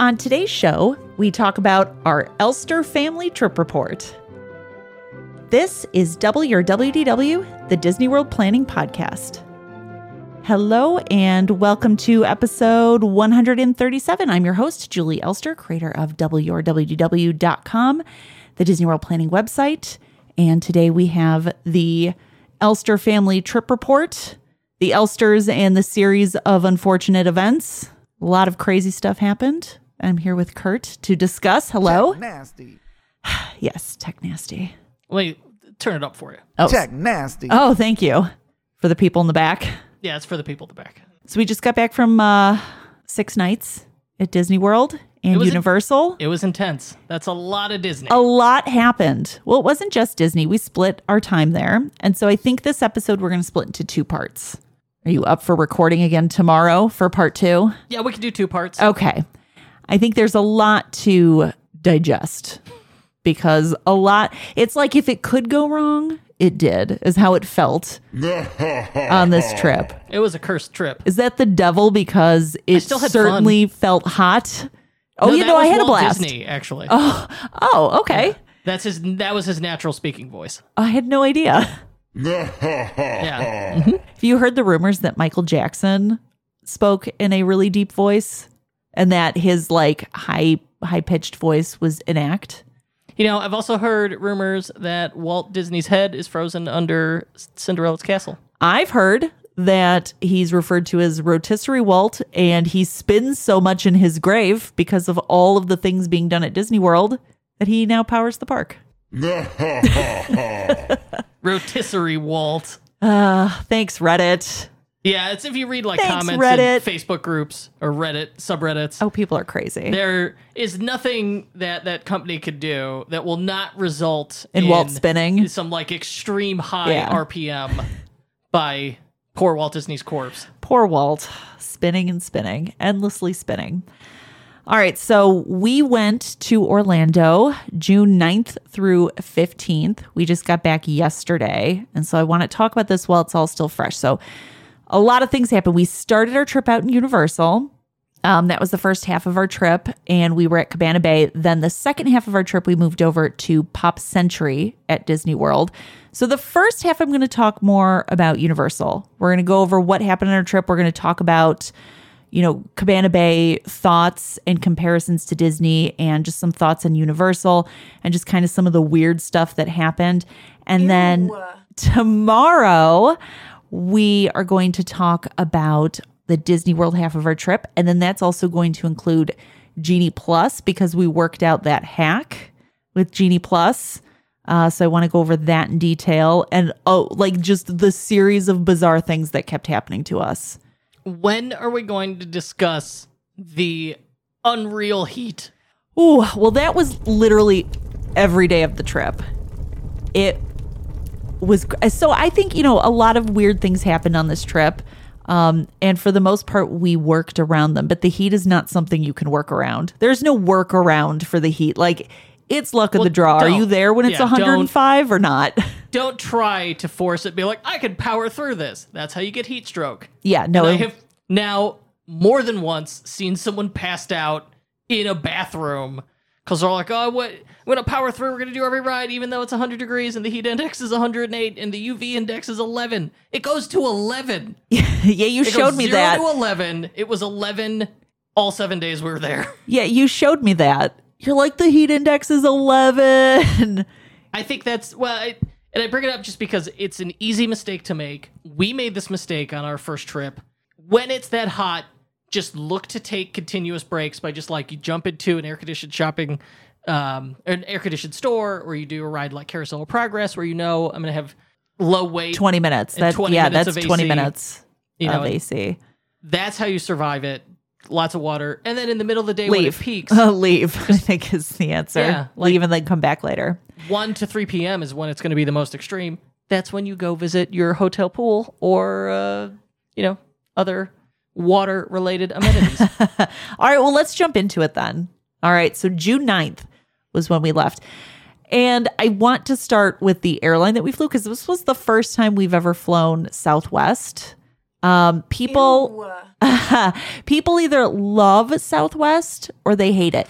On today's show, we talk about our Elster family trip report. This is WDW, the Disney World Planning Podcast. Hello and welcome to episode 137. I'm your host, Julie Elster, creator of WRWDW.com, the Disney World Planning website. And today we have the Elster family trip report, the Elsters and the series of unfortunate events. A lot of crazy stuff happened. I'm here with Kurt to discuss. Hello. Tech nasty. Yes, tech nasty. Wait, turn it up for you. Oh, Tech nasty. oh, thank you for the people in the back. Yeah, it's for the people in the back. So we just got back from uh, six nights at Disney World and was a- Universal. It was intense. That's a lot of Disney. a lot happened. Well, it wasn't just Disney. We split our time there. And so I think this episode we're going to split into two parts. Are you up for recording again tomorrow for part two? Yeah, we can do two parts. Okay. I think there's a lot to digest because a lot, it's like if it could go wrong, it did, is how it felt on this trip. It was a cursed trip. Is that the devil because it still had certainly felt hot? Oh, No, you know, I was had a Walt blast. Disney, actually. Oh, oh okay. That's his. That was his natural speaking voice. I had no idea. Yeah. Have you heard the rumors that Michael Jackson spoke in a really deep voice and that his like high high pitched voice was an act? You know, I've also heard rumors that Walt Disney's head is frozen under Cinderella's castle. I've heard that he's referred to as rotisserie Walt and he spins so much in his grave because of all of the things being done at Disney World that he now powers the park. Rotisserie Walt. Uh, thanks, Reddit. Yeah, it's if you read like Thanks, comments Reddit. in Facebook groups or Reddit subreddits. Oh, people are crazy. There is nothing that that company could do that will not result In Walt spinning? some like extreme high Yeah. RPM by poor Walt Disney's corpse. Poor Walt, spinning and spinning, endlessly spinning. All right, so we went to Orlando June 9th through 15th. We just got back yesterday. And so I want to talk about this while it's all still fresh. So a lot of things happened. We started our trip out in Universal. Um, that was the first half of our trip, and we were at Cabana Bay. Then the second half of our trip, we moved over to Pop Century at Disney World. So the first half, I'm going to talk more about Universal. We're going to go over what happened on our trip. We're going to talk about, you know, Cabana Bay thoughts and comparisons to Disney, and just some thoughts on Universal, and just kind of some of the weird stuff that happened. And then tomorrow, we are going to talk about the Disney World half of our trip. And then that's also going to include Genie Plus because we worked out that hack with Genie Plus. Uh, so I want to go over that in detail and oh, like just the series of bizarre things that kept happening to us. When are we going to discuss the unreal heat? Ooh, well, that was literally every day of the trip. It was so. I think you know a lot of weird things happened on this trip, um, and for the most part, we worked around them. But the heat is not something you can work around. There's no workaround for the heat. Like it's luck of the draw. Are you there when it's Yeah, 105 or not? Don't try to force it. Be like, I can power through this. That's how you get heat stroke. yeah, no. I have now more than once seen someone passed out in a bathroom because they're like, oh, what? We're gonna power through. We're gonna do every ride, even though it's 100 degrees and the heat index is 108 and the UV index is 11. It goes to 11. yeah, you It showed me that. to 11. It was 11 all seven days we were there. Yeah, you showed me that. You're like the heat index is 11. I think that's well, I, and I bring it up just because it's an easy mistake to make. We made this mistake on our first trip. When it's that hot, just look to take continuous breaks by just like you jump into an air conditioned shopping, um, an air conditioned store, or you do a ride like Carousel of Progress, where you know I'm gonna have low weight. 20 minutes. That 20 yeah, minutes that's 20 AC, minutes you know, of AC. That's how you survive it. Lots of water, and then in the middle of the day when it Leave. peaks, leave. I think is the answer. Yeah, like- leave and then come back later. 1 to 3 p.m. is when it's going to be the most extreme. That's when you go visit your hotel pool or, uh, you know, other water related amenities. All right, well, let's jump into it then. All right, so June 9th was when we left. And I want to start with the airline that we flew because this was the first time we've ever flown Southwest. Um, people, People either love Southwest or they hate it.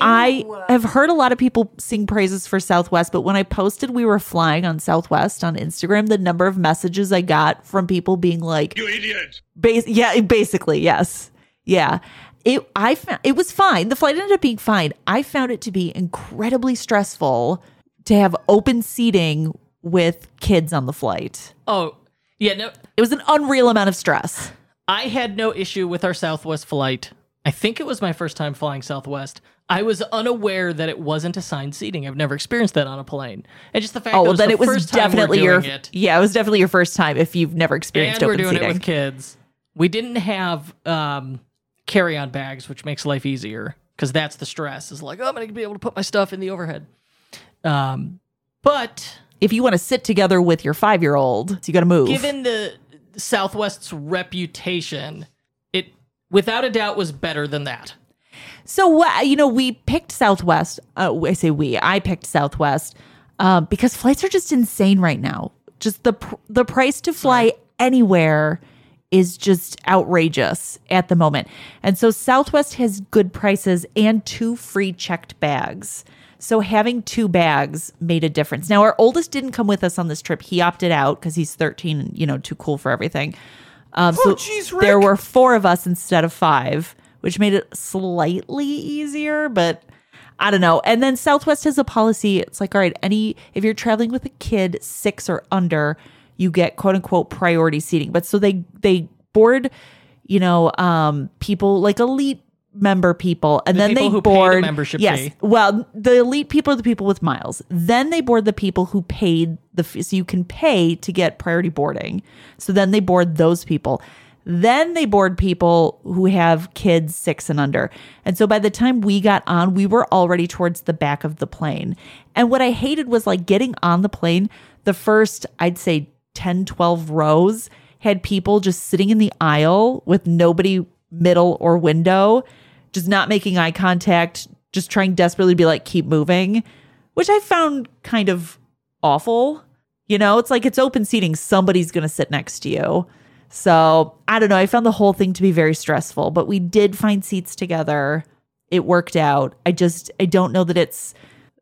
I have heard a lot of people sing praises for Southwest, but when I posted we were flying on Southwest on Instagram, the number of messages I got from people being like, You idiot! Bas- yeah, basically, yes. Yeah. It I found it was fine. The flight ended up being fine. I found it to be incredibly stressful to have open seating with kids on the flight. Oh, yeah, no. It was an unreal amount of stress. I had no issue with our Southwest flight. I think it was my first time flying Southwest. I was unaware that it wasn't assigned seating. I've never experienced that on a plane. And just the fact Oh, that it was then the it was first time we're definitely your it, yeah, it was definitely your first time if you've never experienced and we're open doing seating. it with kids. We didn't have um, carry-on bags, which makes life easier because that's the stress. Is like, oh, I'm going to be able to put my stuff in the overhead. Um, but if you want to sit together with your five year old, you got to move. given the Southwest's reputation, without a doubt was better than that. So what you know, we picked Southwest. Uh, I say we. I picked Southwest um, because flights are just insane right now. Just the pr- the price to fly anywhere is just outrageous at the moment. And so Southwest has good prices and two free checked bags. So having two bags made a difference. Now our oldest didn't come with us on this trip. He opted out because he's 13 and you know too cool for everything. Um, so jeez, there were four of us instead of five, which made it slightly easier, but I don't know. And then Southwest has a policy. It's like, all right, any if you're traveling with a kid six or under, you get quote unquote priority seating. But so they they board, you know, um, people like elite member people, and The then they who pay the board membership Yes, fee. well, the elite people are the people with miles. Then they board the people who paid the fee. So you can pay to get priority boarding. So then they board those people. Then they board people who have kids six and under. And so by the time we got on, we were already towards the back of the plane. And what I hated was like getting on the plane, the first, I'd say 10, 12 rows had people just sitting in the aisle with nobody middle or window, just not making eye contact, just trying desperately to be like, keep moving, which I found kind of awful. You know, it's like it's open seating, somebody's going to sit next to you. So I don't know. I found the whole thing to be very stressful, but we did find seats together. It worked out. I just, I don't know that it's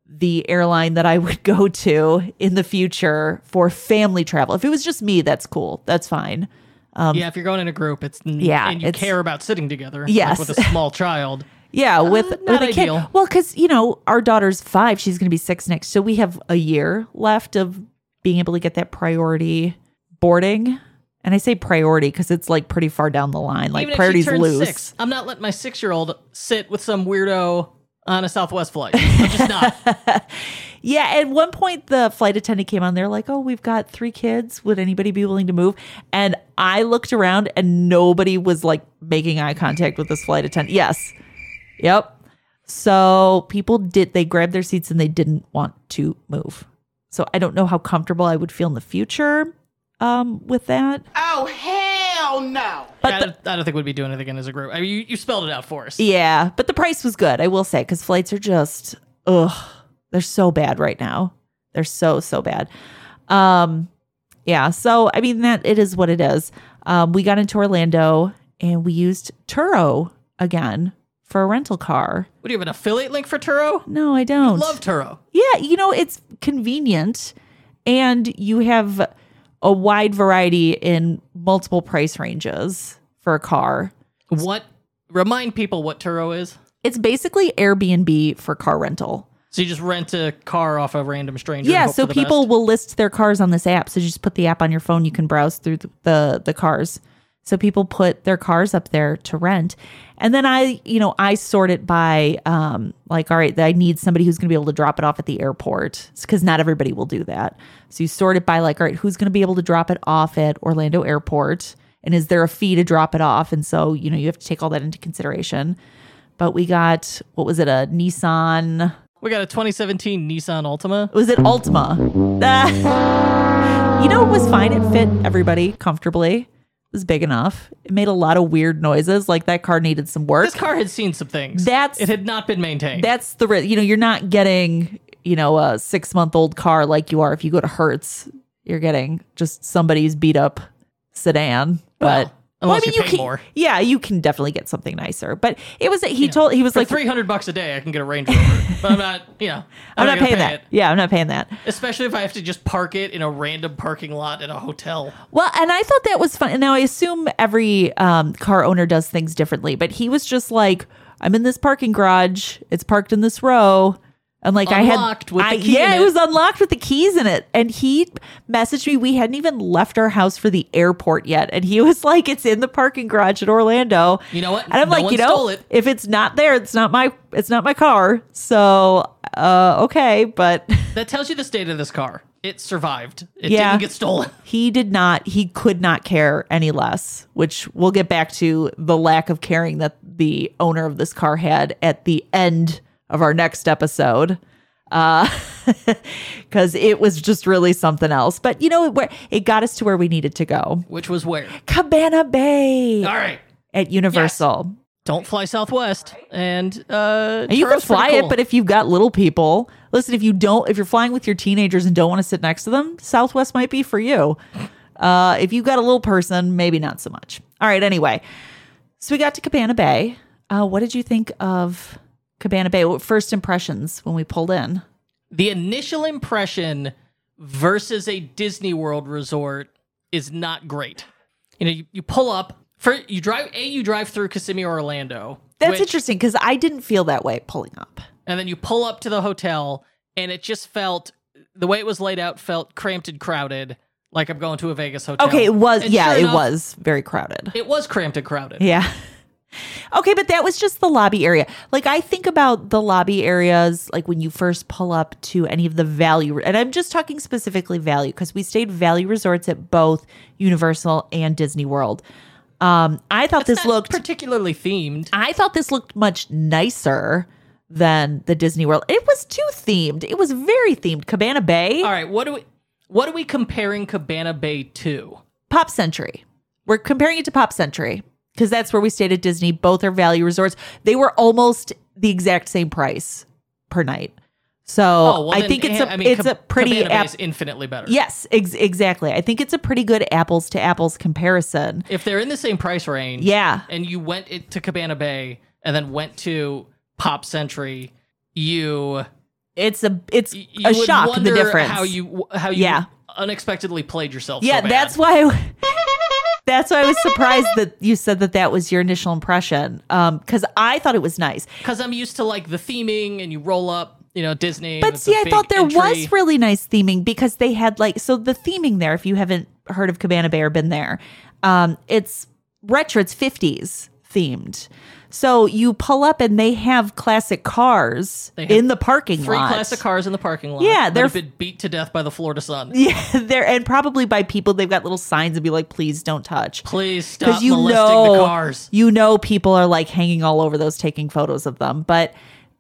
the airline that I would go to in the future for family travel. If it was just me, that's cool. That's fine. Yeah, if you're going in a group, it's Um, Yeah, and you it's- care about sitting together. like Yes. with a small child. Yeah, with, Uh, not with a kid. ideal. Well, because you know our daughter's five, she's going to be six next, so we have a year left of being able to get that priority boarding. And I say priority because it's like pretty far down the line. Like Even if she priorities turns loose. six, I'm not letting my six year old sit with some weirdo on a Southwest flight. Just not. Yeah, at one point the flight attendant came on. They're like, "Oh, we've got three kids. Would anybody be willing to move?" And I looked around, and nobody was like making eye contact with this flight attendant. Yes, yep. So people did. They grabbed their seats and they didn't want to move. So I don't know how comfortable I would feel in the future um, with that. Oh, hell no! But Yeah, I, the- don't, I don't think we'd be doing it again as a group. I mean, you, you spelled it out for us. Yeah, but the price was good, I will say, because flights are just ugh, they're so bad right now. They're so so bad. Um, yeah. So I mean that it is what it is. Um, we got into Orlando and we used Turo again for a rental car. What do you have an affiliate link for Turo? No, I don't. Love Turo. Yeah, you know, it's convenient and you have a wide variety in multiple price ranges for a car. What? Remind people what Turo is. It's basically Airbnb for car rental. So you just rent a car off a random stranger. Yeah, so people best? will list their cars on this app. So you just put the app on your phone, you can browse through the, the the cars. So people put their cars up there to rent. And then I, you know, I sort it by um like all right, I need somebody who's going to be able to drop it off at the airport cuz not everybody will do that. So you sort it by like all right, who's going to be able to drop it off at Orlando Airport and is there a fee to drop it off? And so, you know, you have to take all that into consideration. But we got what was it a Nissan we got a 2017 Nissan Altima. was it Ultima? Ah. you know, it was fine. It fit everybody comfortably. Was big enough. It made a lot of weird noises. Like that car needed some work. This car had seen some things. That's- it had not been maintained. That's the ri- you know you're not getting you know a six month old car like you are if you go to Hertz. You're getting just somebody's beat up sedan. But Well, Unless I mean, you, you can, more. yeah, you can definitely get something nicer. But it was he told he was For like, three hundred bucks a day, I can get a Range Rover, but I'm not. You know, I'm not gonna paying pay that. it. Yeah, I'm not paying that. Especially if I have to just park it in a random parking lot at a hotel. Well, and I thought that was fun. Now I assume every um, car owner does things differently, but he was just like, "I'm in this parking garage. It's parked in this row." And like Unlocked I had, with the I- yeah, in it it. was unlocked with the keys in it. And he messaged me. We hadn't even left our house for the airport yet, and he was like, "It's in the parking garage at Orlando." You know what? And I'm No like, you know, it. if it's not there, it's not my, it's not my car. So, uh, okay, but That tells you the state of this car. It survived. It Yeah. didn't get stolen. he did not he could not care any less which we'll get back to the lack of caring that the owner of this car had at the end of our next episode uh because it was just really something else but you know where it got us to where we needed to go Which was where? cabana bay All right. at universal Don't fly Southwest, and uh, And you can fly cool. it, but if you've got little people, listen, if you don't, if you're flying with your teenagers and don't want to sit next to them, Southwest might be for you. Uh, if you've got a little person, maybe not so much. All right, anyway. So we got to Cabana Bay. Uh, what did you think of Cabana Bay? What first impressions when we pulled in? the initial impression versus a Disney World resort is not great. You know, you, you pull up for you drive a you drive through Kissimmee Orlando. That's which- interesting because I didn't feel that way pulling up. and then you pull up to the hotel and it just felt the way it was laid out felt cramped and crowded like i'm going to a vegas hotel Okay, it was, And yeah, sure it enough, was very crowded. it was cramped and crowded Yeah. Okay, but that was just the lobby area. Like I think about the lobby areas like when you first pull up to any of the value and I'm just talking specifically value because we stayed value resorts at both Universal and Disney World. Um I thought this Not looked particularly themed I thought this looked much nicer than the Disney World. It was too themed. It was very themed. Cabana Bay, all right what do we what are we comparing cabana bay to Pop Century. We're comparing it to Pop Century because that's where we stayed at Disney. Both are value resorts. They were almost the exact same price per night. So oh well I think it's a I mean, it's a pretty app- infinitely better yes ex- exactly. I think it's a pretty good apples to apples comparison. if they're in the same price range Yeah. and you went to cabana bay and then went to pop century you It's a it's you a shock the difference. how you how you Yeah. unexpectedly played yourself yeah, so that's why. That's why I was surprised that you said that that was your initial impression. Um, because I thought it was nice. because I'm used to like the theming and you roll up, you know, Disney. But see, I thought there entry. was really nice theming because they had like so the theming there. If you haven't heard of Cabana Bay or been there, um, it's retro. It's fifties themed. So you pull up and they have classic cars have in the parking three lot. classic cars in the parking lot. Yeah, they're been beat to death by the Florida sun. Yeah, they're and probably by people. They've got little signs and be like, "Please don't touch." Please stop because you molesting know the cars. you know people are like hanging all over those taking photos of them but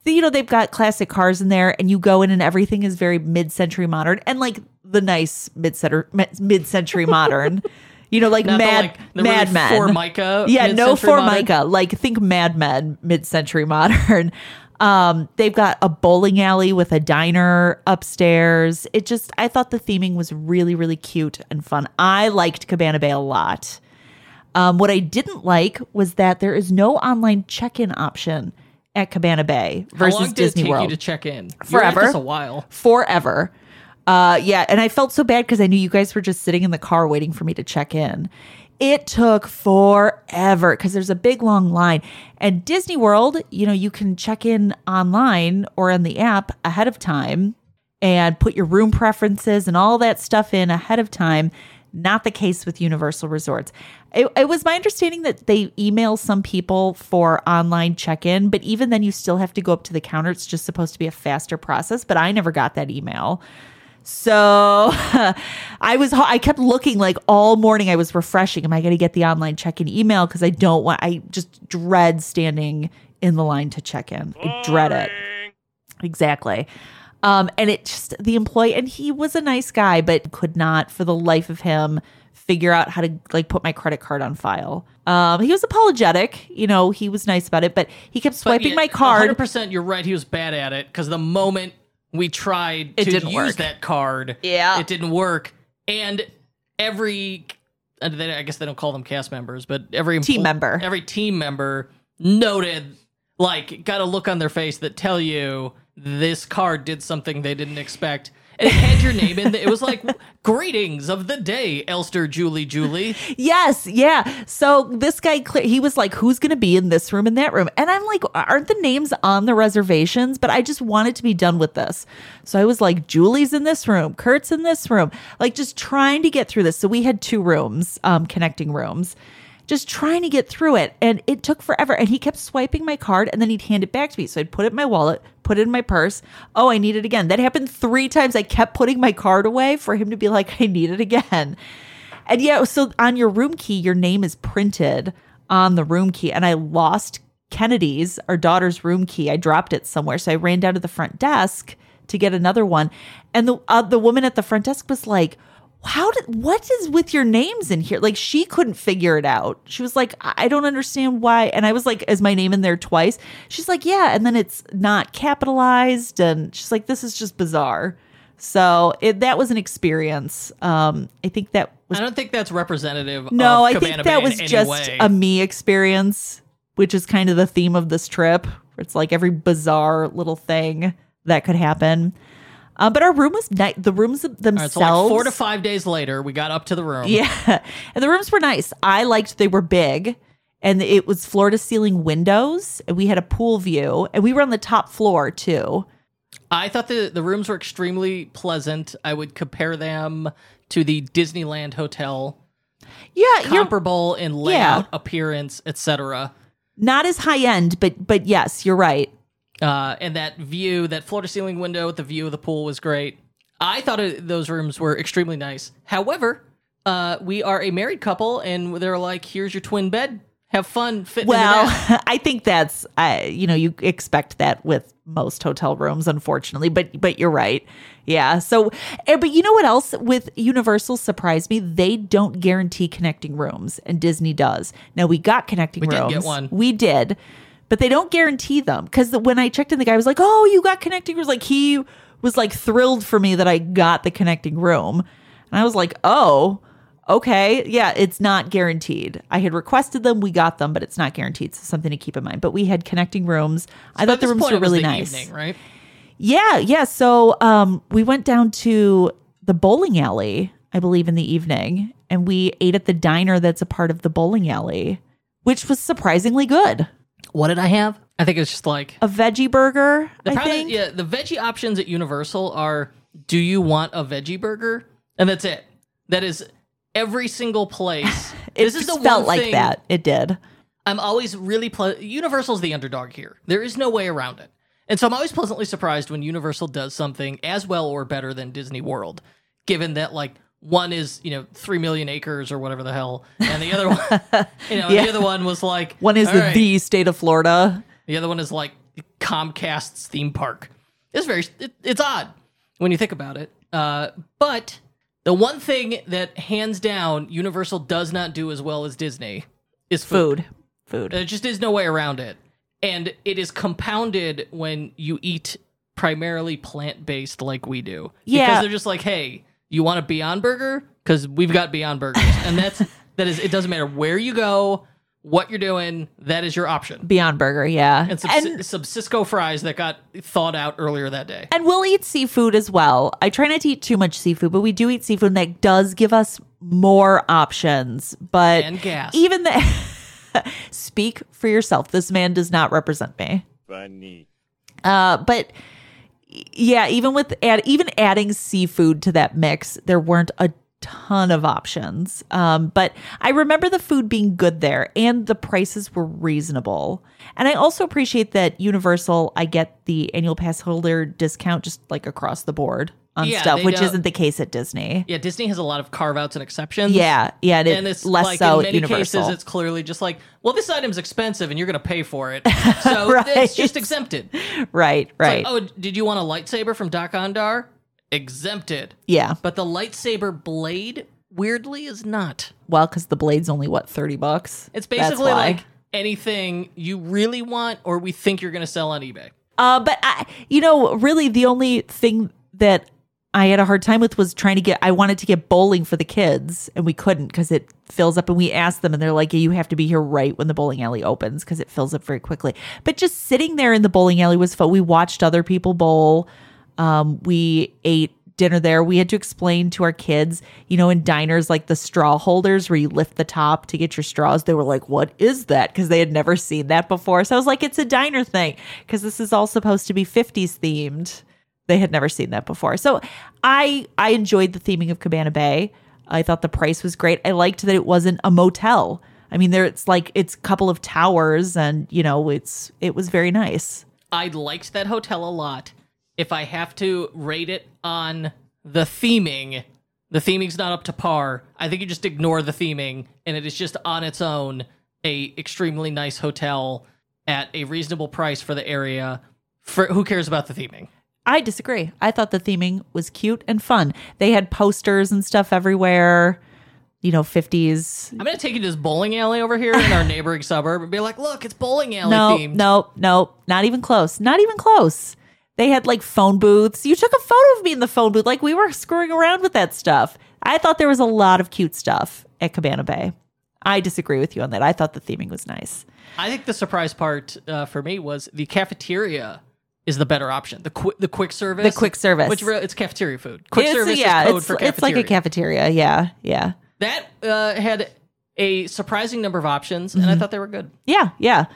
you know they've got classic cars in there and you go in and everything is very mid-century modern and like the nice mid-century mid-century modern you know like Not the, mad like, the mad really men Formica yeah no mid-century modern. formica like think mad men mid-century modern um they've got a bowling alley with a diner upstairs it just i thought the theming was really really cute and fun i liked cabana bay a lot um, what I didn't like was that there is no online check-in option at Cabana Bay How versus long did Disney it take World. you to check in? Forever. this a while. Forever. Uh, yeah, and I felt so bad because I knew you guys were just sitting in the car waiting for me to check in. It took forever because there's a big long line. And Disney World, you know, you can check in online or on the app ahead of time and put your room preferences and all that stuff in ahead of time. Not the case with Universal Resorts. It, it was my understanding that they email some people for online check in, but even then, you still have to go up to the counter. It's just supposed to be a faster process, but I never got that email. So I was I kept looking like all morning I was refreshing am I going to get the online check-in email because I don't want I just dread standing in the line to check in. I dread it. Exactly. Um and it just the employee and he was a nice guy but could not for the life of him figure out how to like put my credit card on file. Um he was apologetic, you know, he was nice about it, but he kept But swiping yeah, my card. 100% you're right. He was bad at it because the moment we tried It to didn't use work. that card, Yeah. it didn't work. And every and they, I guess they don't call them cast members, but every Team empl- member. every team member noted, like, got a look on their face that tell you this card did something they didn't expect. And it had your name in it. It was like, greetings of the day, Elster Julie Julie. Yes, yeah. So this guy, he was like, "Who's going to be in this room and that room?" And I'm like, "Aren't the names on the reservations?" But I just wanted to be done with this, so I was like, "Julie's in this room, Kurt's in this room," like just trying to get through this. So we had two rooms, um, connecting rooms, just trying to get through it, and it took forever. And he kept swiping my card, and then he'd hand it back to me. So I'd put it in my wallet, put it in my purse. Oh, I need it again. That happened three times. I kept putting my card away for him to be like, "I need it again." And yeah, so on your room key, your name is printed on the room key. And I lost Kennedy's, our daughter's room key. I dropped it somewhere. So I ran down to the front desk to get another one. And the uh, the woman at the front desk was like, how did what is with your names in here? Like she couldn't figure it out. She was like, I don't understand why. And I was like, is my name in there twice? She's like, yeah. And then it's not capitalized. And she's like, this is just bizarre. So it, that was an experience. Um, I think that was I don't think that's representative. no, of I think that was just way. a me experience, which is kind of the theme of this trip. It's like every bizarre little thing that could happen. Uh, but our room was nice. The rooms All right, themselves. so like four to five days later, we got up to the room. Yeah. And the rooms were nice. I liked they were big and it was floor to ceiling windows and we had a pool view and we were on the top floor too. I thought the the rooms were extremely pleasant. I would compare them to the Disneyland hotel, Yeah, comparable in layout, appearance, etc. not as high end, but but yes, you're right. Uh, and that view, that floor to ceiling window with the view of the pool was great. I thought it, those rooms were extremely nice. However, uh, we are a married couple, and they're like, "Here's your twin bed. Have fun fitting Well. I think that's I you know, you expect that with most hotel rooms unfortunately, but but you're right. Yeah. So eh, but you know what else with Universal surprised me? They don't guarantee connecting rooms and Disney does. Now we got connecting We did rooms. get one. We did. But they don't guarantee them cuz when I checked in the guy was like, "Oh, you got connecting rooms." Like he was like thrilled for me that I got the connecting room. And I was like, "Oh, okay. Yeah, it's not guaranteed. I had requested them, we got them, but it's not guaranteed. So something to keep in mind. But we had connecting rooms. I thought the rooms were really nice. Evening, right? Yeah, yeah. So um we went down to the bowling alley, I believe, in the evening, and we ate at the diner that's a part of the bowling alley, which was surprisingly good. What did I have? I think it's just like A veggie burger, The I problem, think. yeah, the veggie options at Universal are: Do you want a veggie burger? And that's it. That is every single place. It this is the felt one like thing that. It did. I'm always really ple- Universal's the underdog here. There is no way around it. And so I'm always pleasantly surprised when Universal does something as well or better than Disney World, given that like one is, you know, 3 million acres or whatever the hell, and the other one, you know, Yeah. the other one was like One is the, right. the state of Florida. The other one is like Comcast's theme park. It's very it, it's odd when you think about it. Uh, but the one thing that hands down Universal does not do as well as Disney is food. Food. Food. There just is no way around it. And it is compounded when you eat primarily plant based like we do. Yeah. Because they're just like, hey, you want a Beyond Burger? Because we've got Beyond Burgers. And that's that is it doesn't matter where you go, what you're doing, that is your option. Beyond Burger, yeah. And some, and some Sysco fries that got thawed out earlier that day. And we'll eat seafood as well. I try not to eat too much seafood, but we do eat seafood and that does give us more options. But And gas. even the speak for yourself. This man does not represent me. Funny. Uh, but yeah, even with add, even adding seafood to that mix, there weren't a ton of options. Um, but I remember the food being good there and the prices were reasonable. And I also appreciate that Universal, I get the annual pass holder discount just like across the board on Yeah, stuff, which don't- isn't the case at Disney. Yeah, Disney has a lot of carve outs and exceptions. Yeah, yeah, and, and it's less like so in many Universal. cases it's clearly just like well this item's expensive and you're gonna pay for it so Right. it's just exempted right, right. like, oh did you want a lightsaber from Dok-Ondar exempted yeah. but the lightsaber blade weirdly is not Well, because the blade's only what thirty bucks. it's basically like anything you really want or we think you're gonna sell on ebay Uh, but I, you know, really, the only thing that I had a hard time with was trying to get I wanted to get bowling for the kids and we couldn't because it fills up and we asked them and they're like, yeah, you have to be here right when the bowling alley opens because it fills up very quickly. But just sitting there in the bowling alley was fun. We watched other people bowl. Um, we ate dinner there. We had to explain to our kids, you know, in diners like the straw holders where you lift the top to get your straws. They were like, "What is that?" because they had never seen that before. So I was like, "It's a diner thing because this is all supposed to be 50s themed." They had never seen that before. So I I enjoyed the theming of Cabana Bay. I thought the price was great. I liked that it wasn't a motel. I mean, there it's like it's a couple of towers and, you know, it's it was very nice. I liked that hotel a lot. If I have to rate it on the theming, the theming's not up to par. I think you just ignore the theming and it is just on its own a extremely nice hotel at a reasonable price for the area. For who cares about the theming? I disagree. I thought the theming was cute and fun. They had posters and stuff everywhere. You know, 50s. I'm gonna take you to this bowling alley over here in our neighboring suburb and be like, look, it's bowling alley No, themed. no, no, not even close. Not even close. They had like phone booths. You took a photo of me in the phone booth. Like we were screwing around with that stuff. I thought there was a lot of cute stuff at Cabana Bay. I disagree with you on that. I thought the theming was nice. I think the surprise part uh, for me was the cafeteria is the better option. The quick the quick service. The quick service. Which re- it's cafeteria food. Quick It's- service yeah, is code it's, for it's like a cafeteria. cafeteria. Yeah, yeah. That uh, had a surprising number of options, and Mm-hmm. I thought they were good. Yeah, yeah.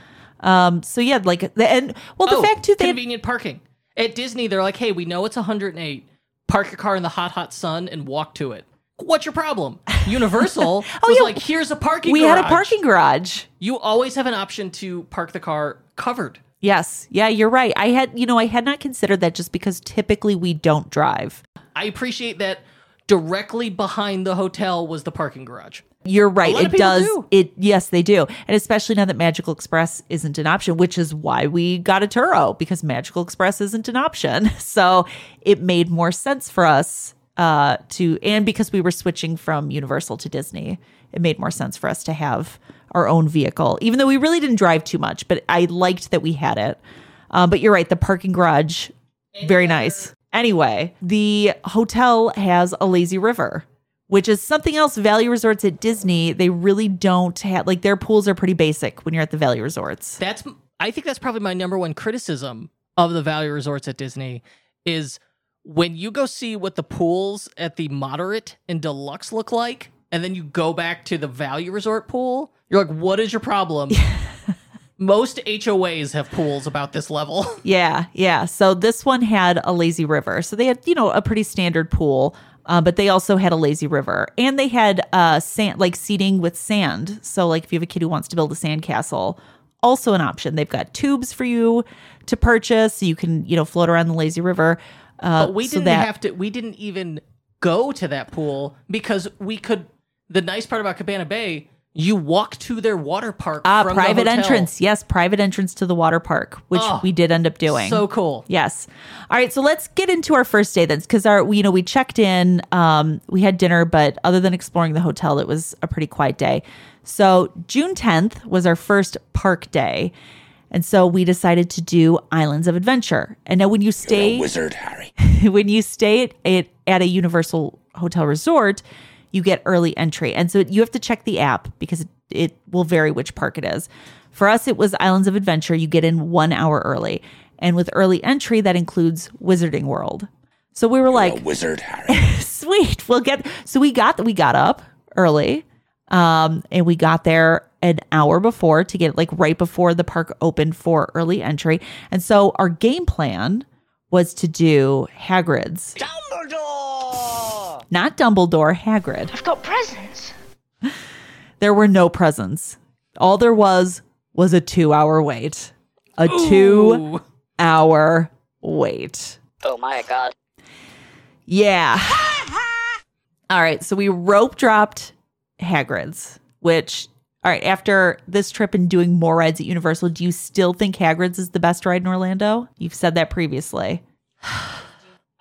Um, so yeah, like the and well the oh, fact too they convenient parking at Disney. They're like, hey, we know it's 108. Park your car in the hot, hot sun and walk to it. What's your problem? Universal was Oh, yeah. like, here's a parking. we had a parking garage. You always have an option to park the car covered. Yes. Yeah, you're right. I had, you know, I had not considered that just because typically we don't drive. I appreciate that. Directly behind the hotel was the parking garage. You're right. It does. do. It yes, they do. And especially now that Magical Express isn't an option, which is why we got a Turo because Magical Express isn't an option. So it made more sense for us uh to and because we were switching from Universal to Disney, it made more sense for us to have our own vehicle. Even though we really didn't drive too much, but I liked that we had it. Um, but you're right, the parking garage very nice. Anyway, the hotel has a lazy river, which is something else. value resorts at Disney, they really don't have like their pools are pretty basic when you're at the value resorts. That's I think that's probably my number one criticism of the value resorts at Disney is when you go see what the pools at the moderate and deluxe look like, and then you go back to the value resort pool, you're like, what is your problem? Most HOAs have pools about this level. Yeah, yeah. So this one had a lazy river. So they had, you know, a pretty standard pool, uh, but they also had a lazy river, and they had uh sand, like seating with sand. So like if you have a kid who wants to build a sand castle, also an option. They've got tubes for you to purchase, so you can, you know, float around the lazy river. Uh, But we so didn't that- have to. We didn't even go to that pool because we could. The nice part about Cabana Bay, you walk to their water park. Ah, from the private hotel. entrance. Yes, private entrance to the water park, which Oh, we did end up doing. So cool. Yes. All right. So let's get into our first day then, because our, we, you know, we checked in, um, we had dinner, but other than exploring the hotel, it was a pretty quiet day. So June 10th was our first park day. And so we decided to do Islands of Adventure. And now when you stay Wizard Harry. when you stay at, at, at a Universal Hotel Resort, you get early entry. And so you have to check the app because it, it will vary which park it is. For us, it was Islands of Adventure. You get in one hour early. And with early entry, that includes Wizarding World. So we were like, Wizard Harry. sweet, we'll get. So we got that we got up early, um, and we got there an hour before to get like right before the park opened for early entry. And so our game plan was to do Hagrid's, Dumbledore! Not Dumbledore, Hagrid. I've got presents. There were no presents. All there was was a two hour wait. A two hour wait. Oh my god. Yeah. all right. So we rope dropped Hagrid's, which, all right, after this trip and doing more rides at Universal, do you still think Hagrid's is the best ride in Orlando? You've said that previously.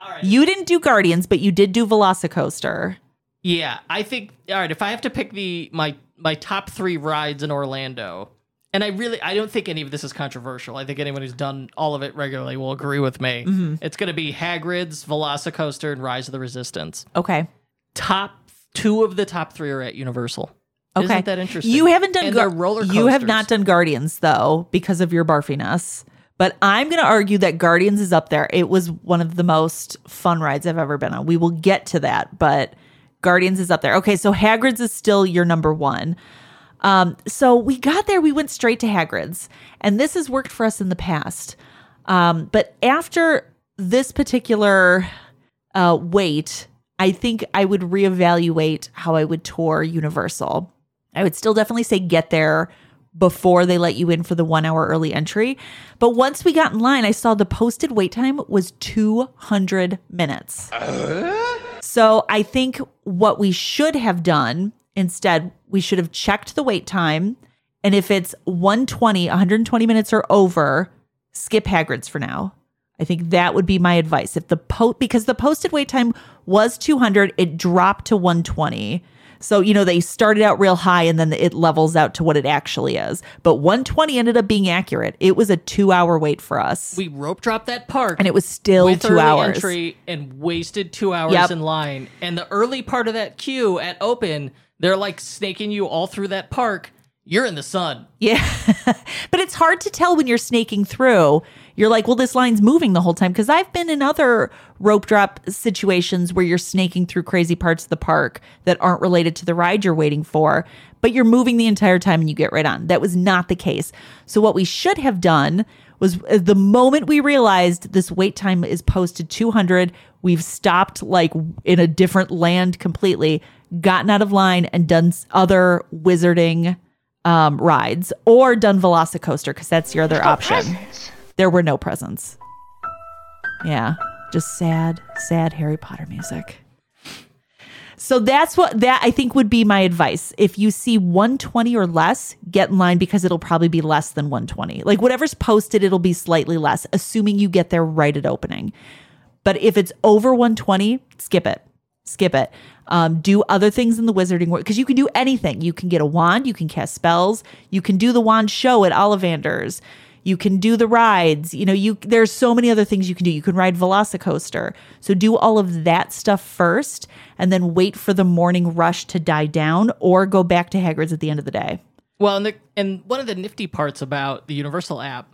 Right. You didn't do Guardians, but you did do Velocicoaster. Yeah, I think. All right, if I have to pick the my my top three rides in Orlando, and I really I don't think any of this is controversial. I think anyone who's done all of it regularly will agree with me. Mm-hmm. It's going to be Hagrid's, Velocicoaster, and Rise of the Resistance. Okay. Top two of the top three are at Universal. Okay. Isn't that interesting? You haven't done and Gar- they're roller You have not done Guardians though because of your barfiness. But I'm going to argue that Guardians is up there. It was one of the most fun rides I've ever been on. We will get to that, but Guardians is up there. Okay, so Hagrid's is still your number one. Um, so we got there, we went straight to Hagrid's, and this has worked for us in the past. Um, but after this particular uh, wait, I think I would reevaluate how I would tour Universal. I would still definitely say get there before they let you in for the one hour early entry. But once we got in line, I saw the posted wait time was 200 minutes. So I think what we should have done instead, we should have checked the wait time. And if it's 120, 120 minutes or over, skip Hagrid's for now. I think that would be my advice. If the po because the posted wait time was 200, it dropped to 120. So, you know, they started out real high and then it levels out to what it actually is. But 120 ended up being accurate. It was a two hour wait for us. we rope dropped that park and it was still two early hours. entry and wasted two hours Yep. in line. And the early part of that queue at open, they're like snaking you all through that park. You're in the sun. Yeah. but it's hard to tell when you're snaking through. You're like, well, this line's moving the whole time. Because I've been in other rope drop situations where you're snaking through crazy parts of the park that aren't related to the ride you're waiting for, but you're moving the entire time and you get right on. That was not the case. So, what we should have done was uh, the moment we realized this wait time is posted 200, we've stopped like in a different land completely, gotten out of line and done other wizarding um, rides or done Velocicoaster because that's your other option. Presents. There were no presents. Yeah, just sad, sad Harry Potter music. So that's what that I think would be my advice. If you see 120 or less, get in line because it'll probably be less than 120. Like whatever's posted, it'll be slightly less, assuming you get there right at opening. But if it's over 120, skip it. Skip it. Um, do other things in the wizarding world because you can do anything. You can get a wand, you can cast spells, you can do the wand show at Ollivander's, you can do the rides. You know, you there's so many other things you can do. You can ride Velocicoaster. So do all of that stuff first, and then wait for the morning rush to die down, or go back to Hagrid's at the end of the day. Well, and the, and one of the nifty parts about the Universal app,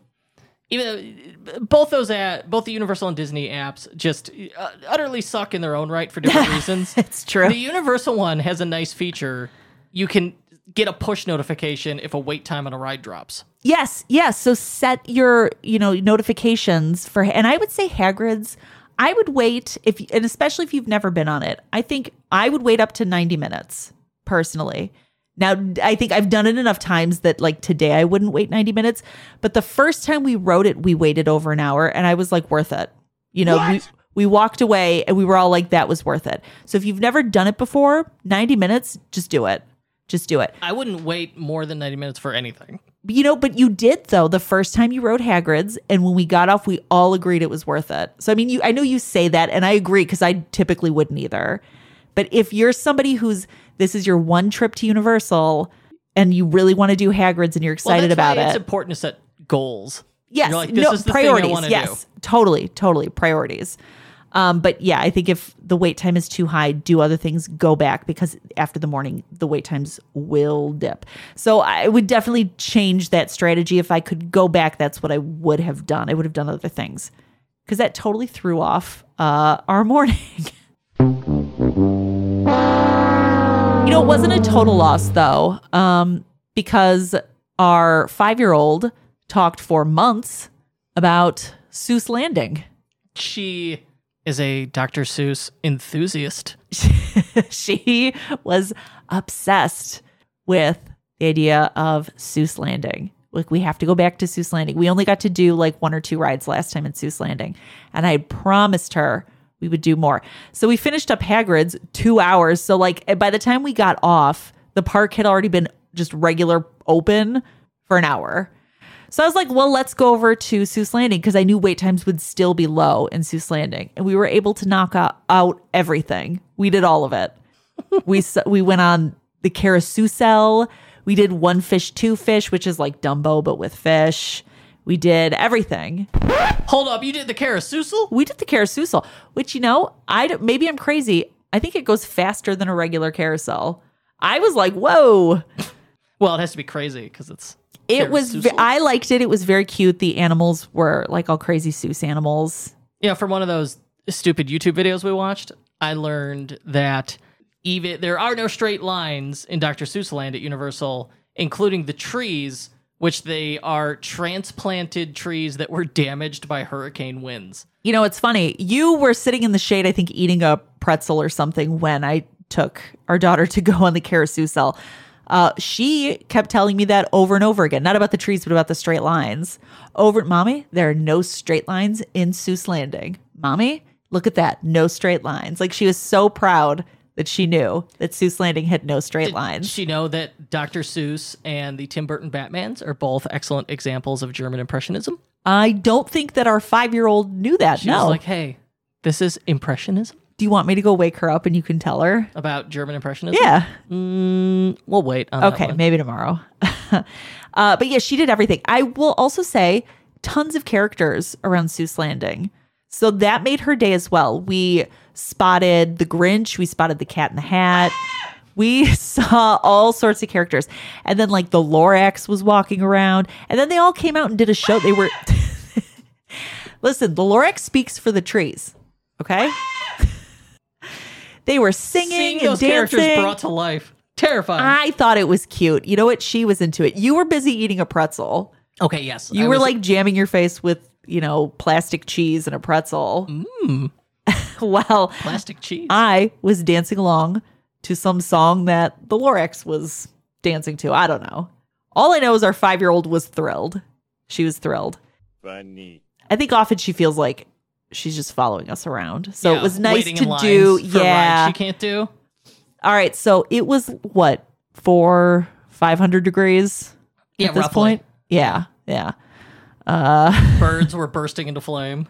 even both those app, both the Universal and Disney apps, just uh, utterly suck in their own right for different reasons. It's true. The Universal one has a nice feature. You can get a push notification if a wait time on a ride drops. Yes, yes. So set your, you know, notifications for and I would say Hagrid's I would wait if and especially if you've never been on it. I think I would wait up to 90 minutes personally. Now, I think I've done it enough times that like today I wouldn't wait 90 minutes, but the first time we wrote it, we waited over an hour and I was like worth it. You know, we we walked away and we were all like that was worth it. So if you've never done it before, 90 minutes, just do it. Just do it. I wouldn't wait more than 90 minutes for anything. You know, but you did though the first time you rode Hagrid's, and when we got off, we all agreed it was worth it. So I mean, you I know you say that, and I agree because I typically wouldn't either. But if you're somebody who's this is your one trip to Universal, and you really want to do Hagrid's, and you're excited that's about it, It's important to set goals. yes, You're like, this no is the thing I priorities, yes, totally, totally priorities. Um, but yeah, I think if the wait time is too high, do other things, go back because after the morning, the wait times will dip. So I would definitely change that strategy. If I could go back, that's what I would have done. I would have done other things because that totally threw off uh, our morning. you know, it wasn't a total loss though, um, because our five year old talked for months about Seuss Landing. She is a Dr. Seuss enthusiast. she was obsessed with the idea of Seuss Landing. Like we have to go back to Seuss Landing. We only got to do like one or two rides last time in Seuss Landing, and I promised her we would do more. So we finished up Hagrid's two hours. So like eh, by the time we got off, the park had already been just regular open for an hour. So I was like, well, let's go over to Seuss Landing because I knew wait times would still be low in Seuss Landing, and we were able to knock out, out everything. We did all of it. we we went on the carousel. We did one fish, two fish, which is like Dumbo but with fish. We did everything. Hold up, you did the carousel? We did the carousel, which you know, I maybe I'm crazy. I think it goes faster than a regular carousel. I was like, whoa. Well, it has to be crazy because it's. It was. ve- I liked it. It was very cute. The animals were like all crazy Seuss animals. Yeah, from one of those stupid YouTube videos we watched, I learned that even there are no straight lines in Dr. Seuss Land at Universal, including the trees, which they are transplanted trees that were damaged by hurricane winds. You know, it's funny. You were sitting in the shade, I think, eating a pretzel or something when I took our daughter to go on the carousel. Uh, she kept telling me that over and over again, not about the trees, but about the straight lines. Over, mommy, there are no straight lines in Seuss Landing. Mommy, look at that, no straight lines. Like she was so proud that she knew that Seuss Landing had no straight Did lines. she know that Dr. Seuss and the Tim Burton Batmans are both excellent examples of German Impressionism? I don't think that our five year old knew that. She no. was like, hey, this is Impressionism? Do you want me to go wake her up and you can tell her? About German Impressionism? Yeah. Mm, we'll wait Okay, maybe tomorrow. uh, but yeah, she did everything. I will also say tons of characters around Seuss Landing. So that made her day as well. We spotted the Grinch, we spotted the Cat in the Hat. We saw all sorts of characters. And then like the Lorax was walking around. And then they all came out and did a show. They were Listen, the Lorax speaks for the trees. Okay? They were singing Seeing and those dancing. characters brought to life. Terrifying. I thought it was cute. You know what? She was into it. You were busy eating a pretzel. okay, yes. You I were was- like jamming your face with, you know, plastic cheese and a pretzel. Mm. well, plastic cheese. I was dancing along to some song that the Lorax was dancing to. I don't know. All I know is our five year old was thrilled. She was thrilled. Funny. I think often she feels like she's just following us around. So Yeah, it was nice to do. Yeah. she can't do. All right. So it was what, four, 500 degrees Yeah, at this roughly. point? Yeah. Yeah. Uh, Birds were bursting into flame.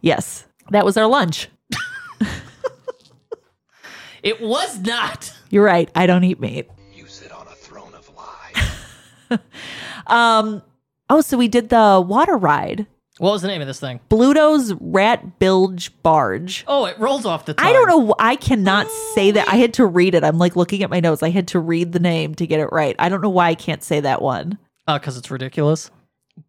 Yes. That was our lunch. It was not. You're right. I don't eat meat. You sit on a throne of lies. Um, oh, so we did the water ride. What was the name of this thing? Bluto's Rat Bilge Barge. Oh, it rolls off the tongue. I don't know. I cannot say that. I had to read it. I'm like looking at my notes. I had to read the name to get it right. I don't know why I can't say that one. Uh, because it's ridiculous.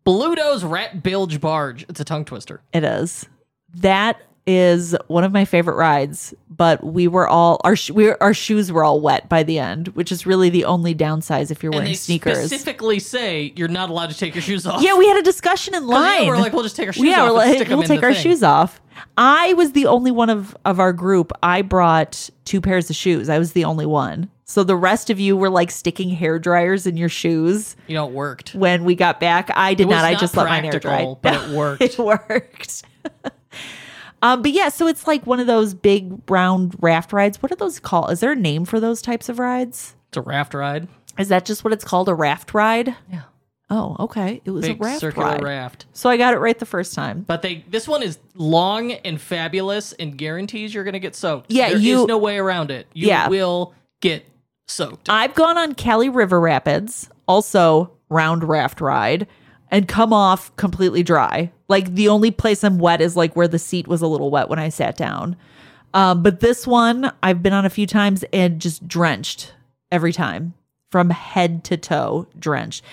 Bluto's Rat Bilge Barge. It's a tongue twister. It is. That is one of my favorite rides, but we were all our sh- we our shoes were all wet by the end, which is really the only downside if you're And wearing sneakers. specifically say you're not allowed to take your shoes off. yeah, we had a discussion in 'Cause, yeah, line. we're like, we'll just take our shoes yeah, off We're like, we'll take our thing. shoes off. I was the only one of of our group. I brought two pairs of shoes. I was the only one. So the rest of you were like sticking hair dryers in your shoes You know, it worked. when we got back. I did was not. I just let my hair dry. but it worked. it worked. um, but yeah, so it's like one of those big round raft rides. What are those called? Is there a name for those types of rides? It's a raft ride. Is that just what it's called? A raft ride? Yeah. Oh, okay. It was Big a raft circular ride. raft. So I got it right the first time. But they this one is long and fabulous and guarantees you're gonna get soaked. Yeah, There is you- no way around it. You Yeah. will get soaked. I've gone on Kali River Rapids, also round raft ride, and come off completely dry. Like the only place I'm wet is like where the seat was a little wet when I sat down. Um, but this one I've been on a few times and just drenched every time from head to toe, drenched.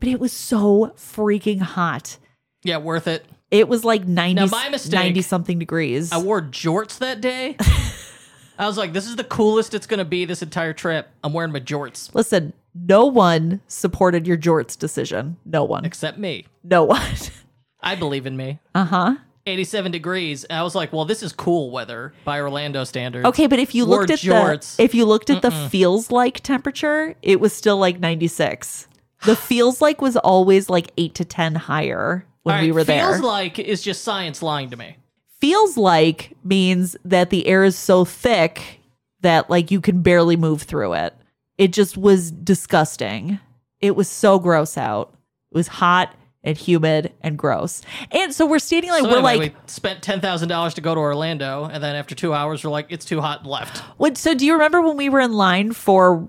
But it was so freaking hot. yeah, worth it. It was like 90, Now, my mistake- 90 something degrees. I wore jorts that day. I was like, this is the coolest it's gonna be this entire trip. I'm wearing my jorts. Listen, no one supported your jorts decision. No one. Except me. No one. I believe in me. uh huh. 87 degrees. And I was like, well, this is cool weather by Orlando standards. Okay, but if you Wore looked at jorts. the if you looked at the feels like temperature, it was still like 96. The feels like was always like 8 to 10 higher when All we right, were there. Feels like is just science lying to me. feels like means that the air is so thick that like you can barely move through it. It just was disgusting. It was so gross out. It was hot and humid and gross. And so we're standing like So we're anyway, like we spent ten thousand dollars to go to Orlando, and then after two hours, we're like, it's too hot, and left. What, so do you remember when we were in line for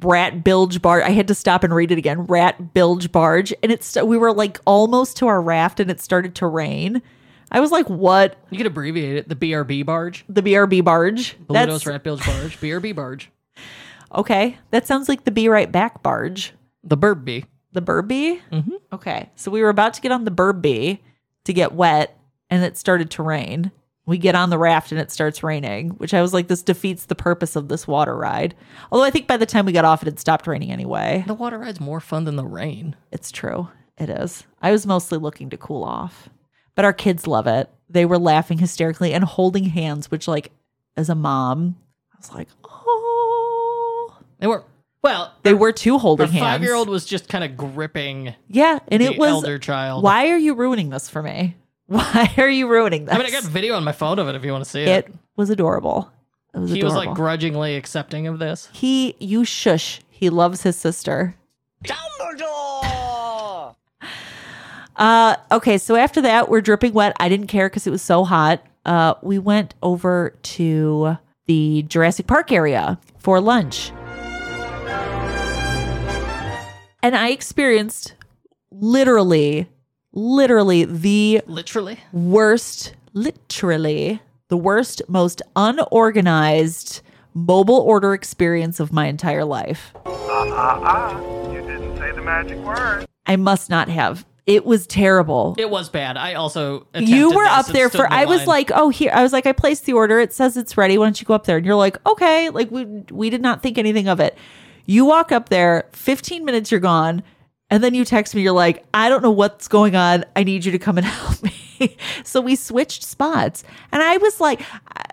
rat bilge barge. I had to stop and read it again. Rat bilge barge, and it's we were like almost to our raft, and it started to rain. I was like, "What? You could abbreviate it. The BRB barge. The BRB barge? Blutos Rat Bilge barge. BRB barge. Okay. That sounds like the Be Right Back barge. The Burb The Burby? Mm-hmm. Okay. So we were about to get on the Burby to get wet, and it started to rain. We get on the raft and it starts raining, which I was like, this defeats the purpose of this water ride. Although I think by the time we got off, it had stopped raining anyway. The water ride's more fun than the rain. It's true. It is. I was mostly looking to cool off, but our kids love it. They were laughing hysterically and holding hands, which, like, as a mom, I was like, oh. They were well. They were two holding Our hands. five year old was just kind of gripping Yeah, and the it was. elder child. Why are you ruining this for me? Why are you ruining this? I mean, I got video on my phone of it if you want to see it. it was adorable. It was he was like grudgingly accepting of this. he, you shush. He loves his sister. Dumbledore! Uh, okay, so after that, we're dripping wet. I didn't care because it was so hot. Uh, we went over to the Jurassic Park area for lunch. And I experienced literally, literally the Literally. worst, literally the worst, most unorganized mobile order experience of my entire life. Ah, ah, ah. you didn't say the magic word. I must not have. It was terrible. It was bad. I also you were up there for I was line. like, "Oh, here." I was like, "I placed the order. It says it's ready. Why don't you go up there?" And you're like, "Okay." Like we we did not think anything of it. You walk up there, 15 minutes you're gone, and then you text me you're like, "I don't know what's going on. I need you to come and help me." so we switched spots. And I was like,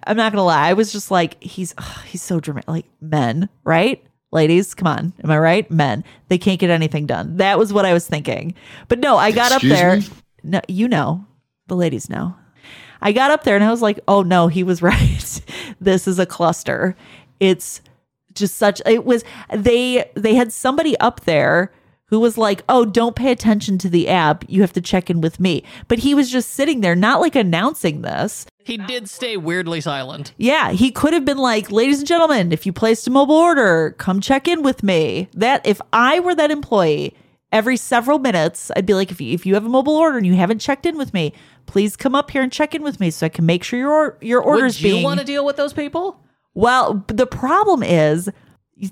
I'm not going to lie. I was just like, he's ugh, he's so dramatic. Like men, right? Ladies, come on. Am I right? Men. They can't get anything done. That was what I was thinking. But no, I got Excuse up there. me? No, you know. The ladies know. I got up there and I was like, "Oh no, he was right. this is a cluster. It's just such it was they they had somebody up there who was like, "Oh, don't pay attention to the app. You have to check in with me." But he was just sitting there not like announcing this. he did stay weirdly silent. Yeah, he could have been like, "Ladies and gentlemen, if you placed a mobile order, come check in with me." That if I were that employee, every several minutes, I'd be like, "If you, if you have a mobile order and you haven't checked in with me, please come up here and check in with me so I can make sure your your order's Would you being." want to deal with those people? Well, the problem is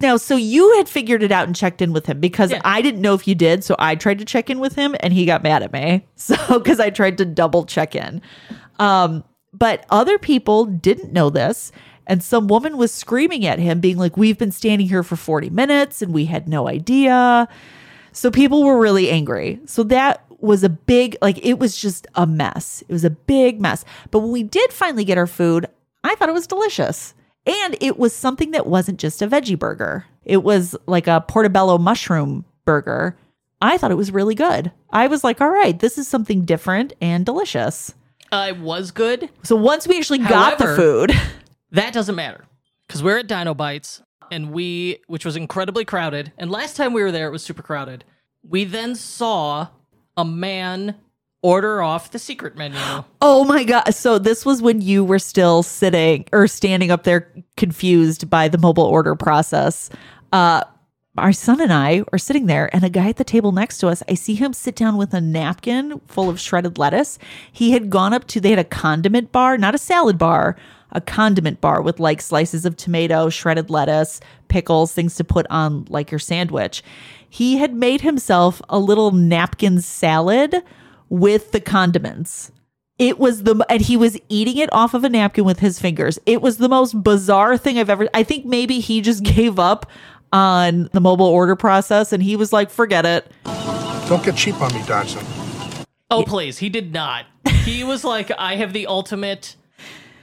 now, so you had figured it out and checked in with him because Yeah. I didn't know if you did. So I tried to check in with him and he got mad at me. So, because I tried to double check in. Um, but other people didn't know this. And some woman was screaming at him, being like, We've been standing here for 40 minutes and we had no idea. So people were really angry. So that was a big, like, it was just a mess. It was a big mess. But when we did finally get our food, I thought it was delicious. And it was something that wasn't just a veggie burger, it was like a portobello mushroom burger. I thought it was really good. I was like, all right, this is something different and delicious. Uh, it was good. So once we actually got the food, That doesn't matter because we're at Dino Bites and we, which was incredibly crowded. And last time we were there, it was super crowded. We then saw a man order off the secret menu. Oh my God. So this was when you were still sitting or standing up there confused by the mobile order process. Uh, our son and I are sitting there, and a guy at the table next to us, I see him sit down with a napkin full of shredded lettuce. He had gone up to, they had a condiment bar, not a salad bar, a condiment bar with like slices of tomato, shredded lettuce, pickles, things to put on like your sandwich. He had made himself a little napkin salad with the condiments. It was the and he was eating it off of a napkin with his fingers. It was the most bizarre thing I've ever I think maybe he just gave up on the mobile order process and he was like forget it. Don't get cheap on me, Dodgson. Oh, please. He did not. He was like, I have the ultimate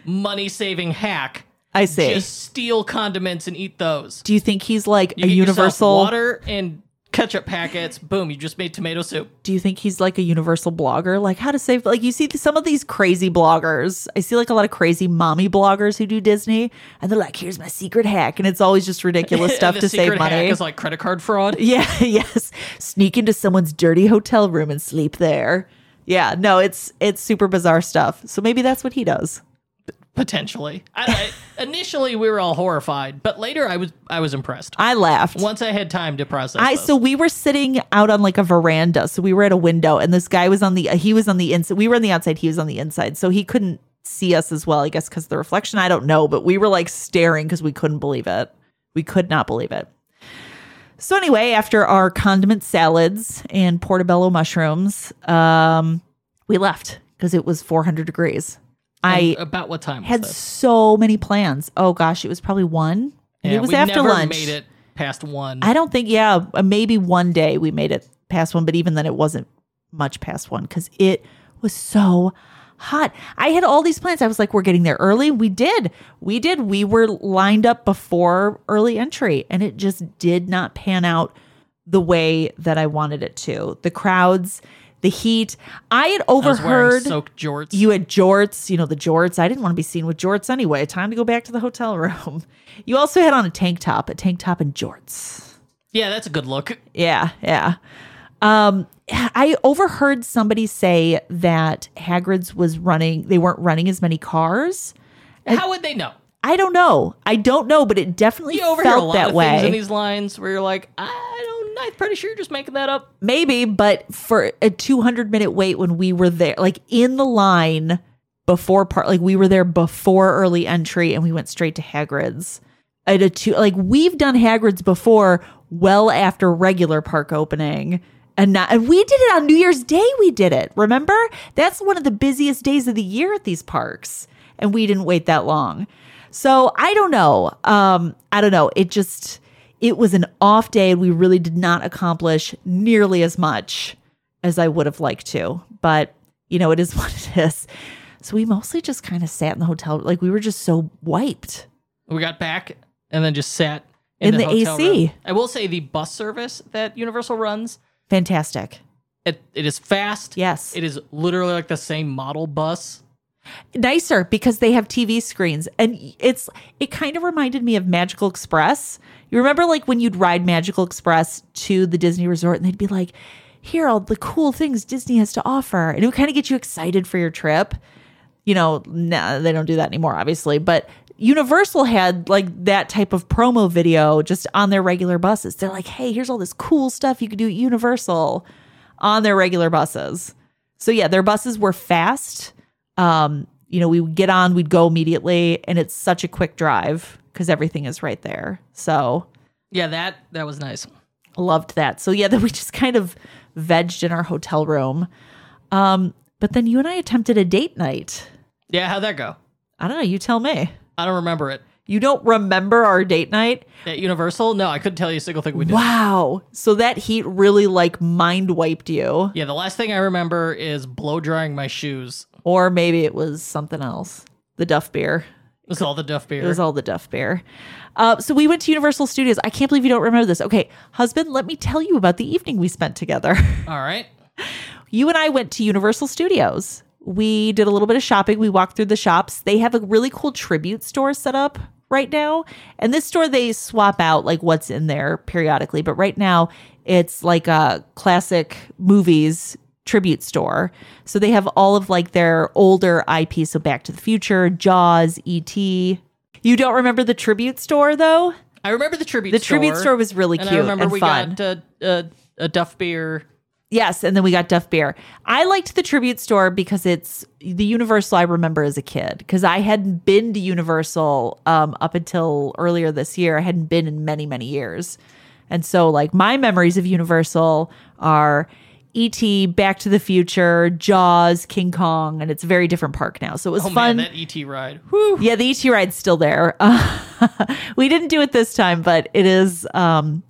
money saving hack. I see. Just steal condiments and eat those. Do you think he's like You a get universal water and ketchup packets. Boom, you just made tomato soup. Do you think he's like a universal blogger? Like how to save like you see some of these crazy bloggers. I see like a lot of crazy mommy bloggers who do Disney and they're like here's my secret hack and it's always just ridiculous stuff to save money. hack is like credit card fraud. Yeah, yes. Sneak into someone's dirty hotel room and sleep there. Yeah, no, it's it's super bizarre stuff. So maybe that's what he does. Potentially. I, I, initially, we were all horrified, but later, I was I was impressed. I laughed. Once I had time to process. I this. so we were sitting out on like a veranda. So we were at a window and this guy was on the he was on the inside. We were on the outside, he was on the inside. So he couldn't see us as well, I guess cuz the reflection, I don't know, but we were like staring cuz we couldn't believe it. We could not believe it. So anyway, after our condiment salads and portobello mushrooms, um we left because it was 400 degrees. I about what time had this? so many plans. Oh gosh, it was probably 1. Yeah, it was we after never lunch. Made it past one. I don't think, yeah, uh, maybe one day we made it past one, but even then it wasn't much past one because it was so hot. I had all these plans. I was like, we're getting there early. We did. We did. We were lined up before early entry and it just did not pan out the way that I wanted it to. The crowds, the heat. I had I overheard soaked jorts. you had jorts, you know, the jorts. I didn't want to be seen with jorts anyway. Time to go back to the hotel room. You also had on a tank top, a tank top and jorts. yeah, that's a good look. Yeah, yeah. Um, I overheard somebody say that Hagrid's was running, they weren't running as many cars. How would they know? I don't know. I don't know, but it definitely You overhear a felt lot that of things in these lines where you're like, I don't. I'm pretty sure you're just making that up. Maybe, but for a 200 minute wait when we were there, like in the line before part, like we were there before early entry and we went straight to Hagrid's. At a two, like we've done Hagrid's before, well after regular park opening. And, not, and we did it on New Year's Day. We did it. Remember? That's one of the busiest days of the year at these parks. And we didn't wait that long. So I don't know. Um, I don't know. It just, it was an off day and we really did not accomplish nearly as much as I would have liked to. But, you know, it is what it is. So we mostly just kind of sat in the hotel. Like we were just so wiped. We got back and then just sat in, In the hotel AC. room. I will say the bus service that Universal runs, Fantastic. it, it is fast. Yes. It is literally like the same model bus. Nicer because they have TV screens and it's it kind of reminded me of Magical Express. You remember like when you'd ride Magical Express to the Disney resort and they'd be like, "Here are all the cool things Disney has to offer." And it would kind of get you excited for your trip. You know, nah, they don't do that anymore obviously, but Universal had like that type of promo video just on their regular buses. They're like, "Hey, here's all this cool stuff you could do at Universal." on their regular buses. So yeah, their buses were fast. Um, you know, we would get on, we'd go immediately, and it's such a quick drive because everything is right there. So Yeah, that that was nice. loved that. So yeah, then we just kind of vegged in our hotel room. Um, but then you and I attempted a date night. Yeah, how'd that go? I don't know, you tell me. I don't remember it. You don't remember our date night? At Universal? No, I couldn't tell you a single thing we did. Wow. So that heat really like mind wiped you. Yeah, the last thing I remember is blow drying my shoes. Or maybe it was something else. The Duff beer. It was all the Duff beer. It was all the Duff Beer. Uh, so we went to Universal Studios. I can't believe you don't remember this. Okay, husband, let me tell you about the evening we spent together. all right. you and I went to Universal Studios. We did a little bit of shopping. We walked through the shops. They have a really cool tribute store set up right now. And this store, they swap out like what's in there periodically. But right now, it's like a classic movies tribute store. So they have all of like their older IP. So Back to the Future, Jaws, E.T. You don't remember the tribute store though? I remember the tribute The store. tribute store was really and cute I remember and we fun. got uh, uh, a Duff beer. Yes, and then we got Duff Beer. I liked the tribute store because it's the Universal I remember as a kid because I hadn't been to Universal um, up until earlier this year. I hadn't been in many, many years. And so, like, my memories of Universal are E.T., Back to the Future, Jaws, King Kong, and it's a very different park now. So it was Oh fun. man, that ET ride. Whew. Yeah, the ET ride's still there. we didn't do it this time, but it is um,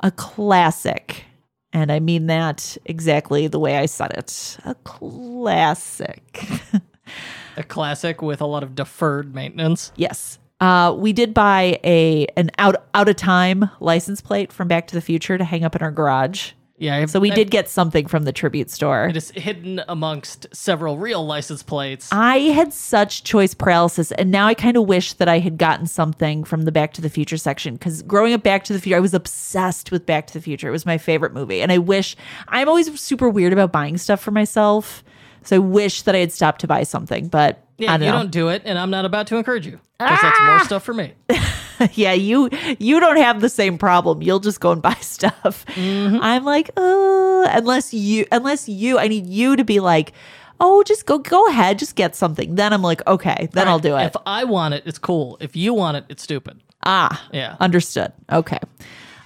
a classic. And I mean that exactly the way I said it. A classic. A classic with a lot of deferred maintenance. yes. Uh, we did buy a an out out of time license plate from Back to the Future to hang up in our garage. Yeah, I've- So we I- did get something from the tribute store. It is hidden amongst several real license plates. I had such choice paralysis, and now I kind of wish that I had gotten something from the Back to the Future section because growing up Back to the Future, I was obsessed with Back to the Future. It was my favorite movie, and I wish I'm always super weird about buying stuff for myself. So I wish that I had stopped to buy something, but Yeah, don't you know. don't do it, and I'm not about to encourage you because that's Ah! more stuff for me. yeah, you you don't have the same problem. You'll just go and buy stuff. Mm-hmm. I'm like, oh, unless you, unless you, I need you to be like, oh, just go, go ahead, just get something. Then I'm like, okay, then I'll do it. If I want it, it's cool. If you want it, it's stupid. ah, Yeah. understood. Okay.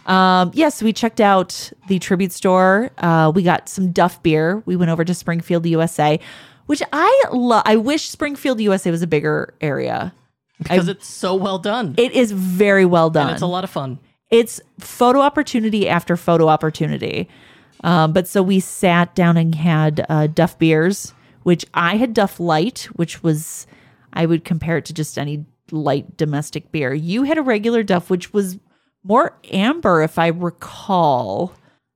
Um, yes, we checked out the tribute store. Uh, we got some Duff beer. We went over to Springfield, USA, which I love. I wish Springfield, USA was a bigger area. because it's so well done. It is very well done. and it's a lot of fun. it's photo opportunity after photo opportunity. Um, but so we sat down and had uh, Duff beers, which I had Duff Light, which was I would compare it to just any light domestic beer. You had a regular Duff, which was more amber, if I recall.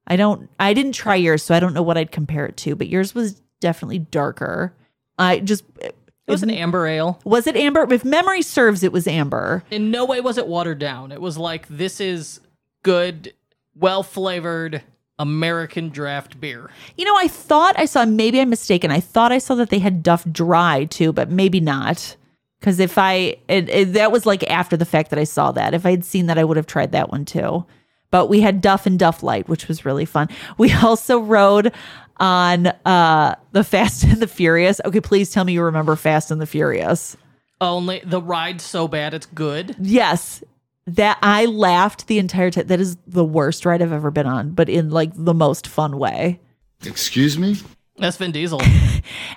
I don't. I didn't try yours, so I don't know what I'd compare it to. But yours was definitely darker. I just It was an amber ale. was it amber? If memory serves, it was amber. In no way was it watered down. It was like this is good, well flavored American draft beer. You know, I thought I saw, maybe I'm mistaken. I thought I saw that they had Duff Dry too, but maybe not. Because if I, it, it, that was like after the fact that I saw that. If I had seen that, I would have tried that one too. But we had Duff and Duff Light, which was really fun. We also rode on uh the Fast and the Furious. Okay, please tell me you remember Fast and the Furious. Only the ride's so bad it's good. Yes. That I laughed the entire time. That is the worst ride I've ever been on, but in like the most fun way. Excuse me? That's Vin Diesel.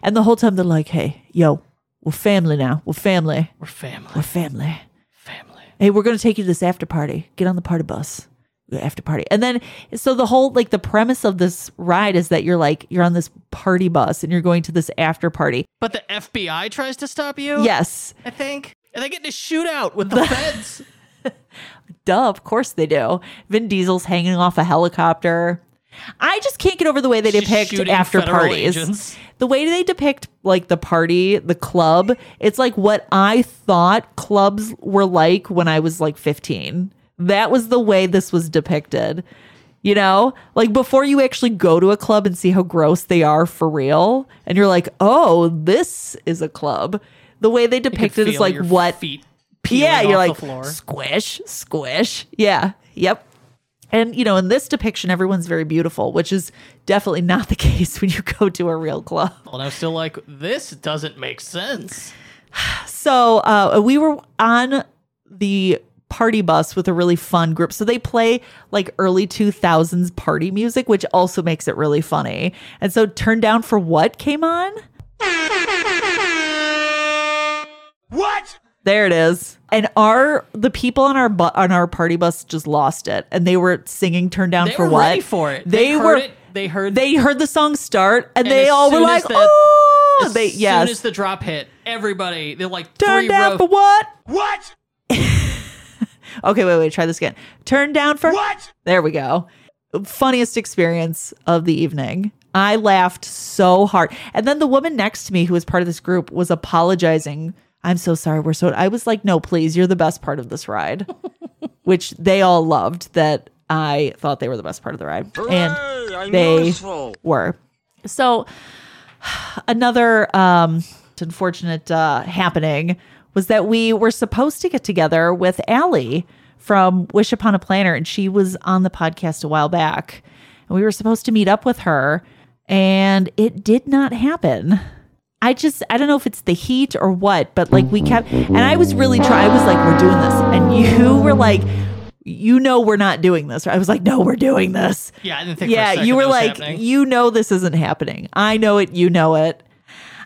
And the whole time they're like, hey, yo, we're family now. We're family. We're family. We're family. Family. Hey, we're going to take you to this after party. Get on the party bus. After party. And then, so the whole, like, the premise of this ride is that you're like, you're on this party bus and you're going to this after party. But the FBI tries to stop you? Yes. I think. And they get in a shootout with the feds. Duh, of course they do. Vin Diesel's hanging off a helicopter. I just can't get over the way they Just depict after parties. agents. The way they depict like the party, the club, it's like what I thought clubs were like when I was like 15. That was the way this was depicted. You know, like before you actually go to a club and see how gross they are for real, and you're like, oh, this is a club. The way they depict it is like what feet yeah, you're like squish, squish. Yeah, yep. And you know, in this depiction, everyone's very beautiful, which is definitely not the case when you go to a real club. And I was still like, this doesn't make sense. So uh, we were on the party bus with a really fun group. So they play like early 2000s party music, which also makes it really funny. And so Turn Down for What came on. What? There it is. And our the people on our bu- on our party bus just lost it, and they were singing "Turn Down They for were What." ready for it. They, They heard were. it. They heard- They heard the song start, and, And they all were like, as that- "Oh!" As They soon yes. as the drop hit, everybody, they're like Turn down row- for what? What? Okay, wait, wait. Try this again. Turn down for What? There we go. Funniest experience of the evening. I laughed so hard. And then the woman next to me, who was part of this group, was apologizing. I'm so sorry. We're so. I was like, no, please. You're the best part of this ride, which they all loved that I thought they were the best part of the ride. and they were. So another um, unfortunate uh, happening was that we were supposed to get together with Allie from Wish Upon a Planner, and she was on the podcast a while back. And we were supposed to meet up with her, and it did not happen. I just, I don't know if it's the heat or what, but like we kept, and I was really trying, I was like, we're doing this. And you were like, you know, we're not doing this. I was like, no, we're doing this Yeah, I didn't think. yeah, you were like, happening. you know, this isn't happening. I know it. You know it.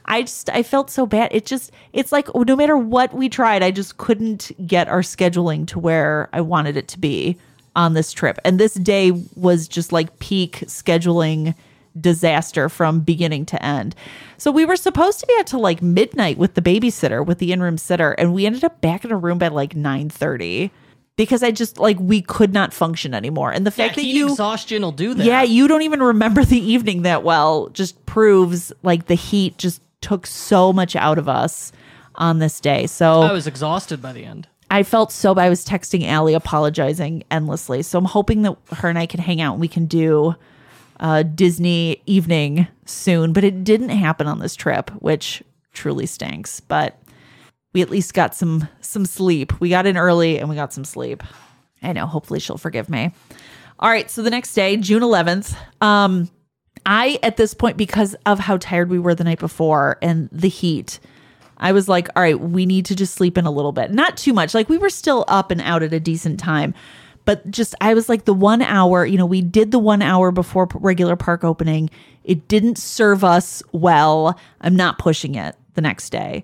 I just, I felt so bad. It just, it's like no matter what we tried, I just couldn't get our scheduling to where I wanted it to be on this trip. And this day was just like peak scheduling disaster from beginning to end. So we were supposed to be out to like midnight with the babysitter, with the in-room sitter, and we ended up back in a room by like 9:30 because I just like we could not function anymore. And the yeah, fact that heat you exhaustion will do that. yeah, you don't even remember the evening that well. Just proves like the heat just took so much out of us on this day. So I was exhausted by the end. I felt so bad. I was texting Allie apologizing endlessly. So I'm hoping that her and I can hang out and we can do a Disney evening soon. But it didn't happen on this trip, which truly stinks. But we at least got some some sleep. We got in early and we got some sleep. I know. Hopefully she'll forgive me. All right. So the next day, June 11th, um, I at this point because of how tired we were the night before and the heat, I was like, all right, we need to just sleep in a little bit. Not too much. Like we were still up and out at a decent time. But just I was like the 1 hour, you know, we did the 1 hour before regular park opening. It didn't serve us well. I'm not pushing it the next day.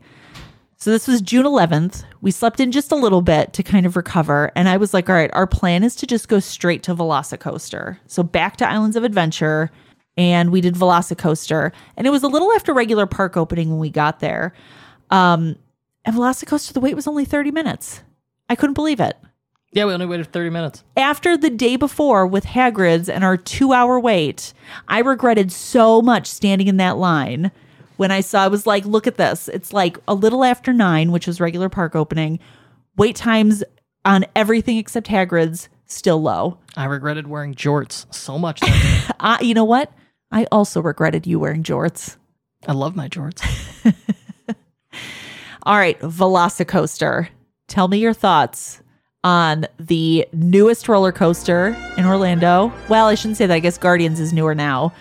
So this was June 11th. We slept in just a little bit to kind of recover. And I was like, all right, our plan is to just go straight to Velocicoaster. So back to Islands of Adventure. And we did Velocicoaster. And it was a little after regular park opening when we got there. Um, and Velocicoaster, the wait was only 30 minutes. I couldn't believe it. Yeah, we only waited 30 minutes. After the day before with Hagrid's and our two hour wait, I regretted so much standing in that line when I saw I was like, look at this. It's like a little after nine, which was regular park opening. Wait times on everything except Hagrid's still low. I regretted wearing jorts so much. That day. Uh, you know what? I also regretted you wearing jorts. I love my jorts. All right, Velocicoaster. Tell me your thoughts on the newest roller coaster in Orlando. Well, I shouldn't say that. I guess Guardians is newer now.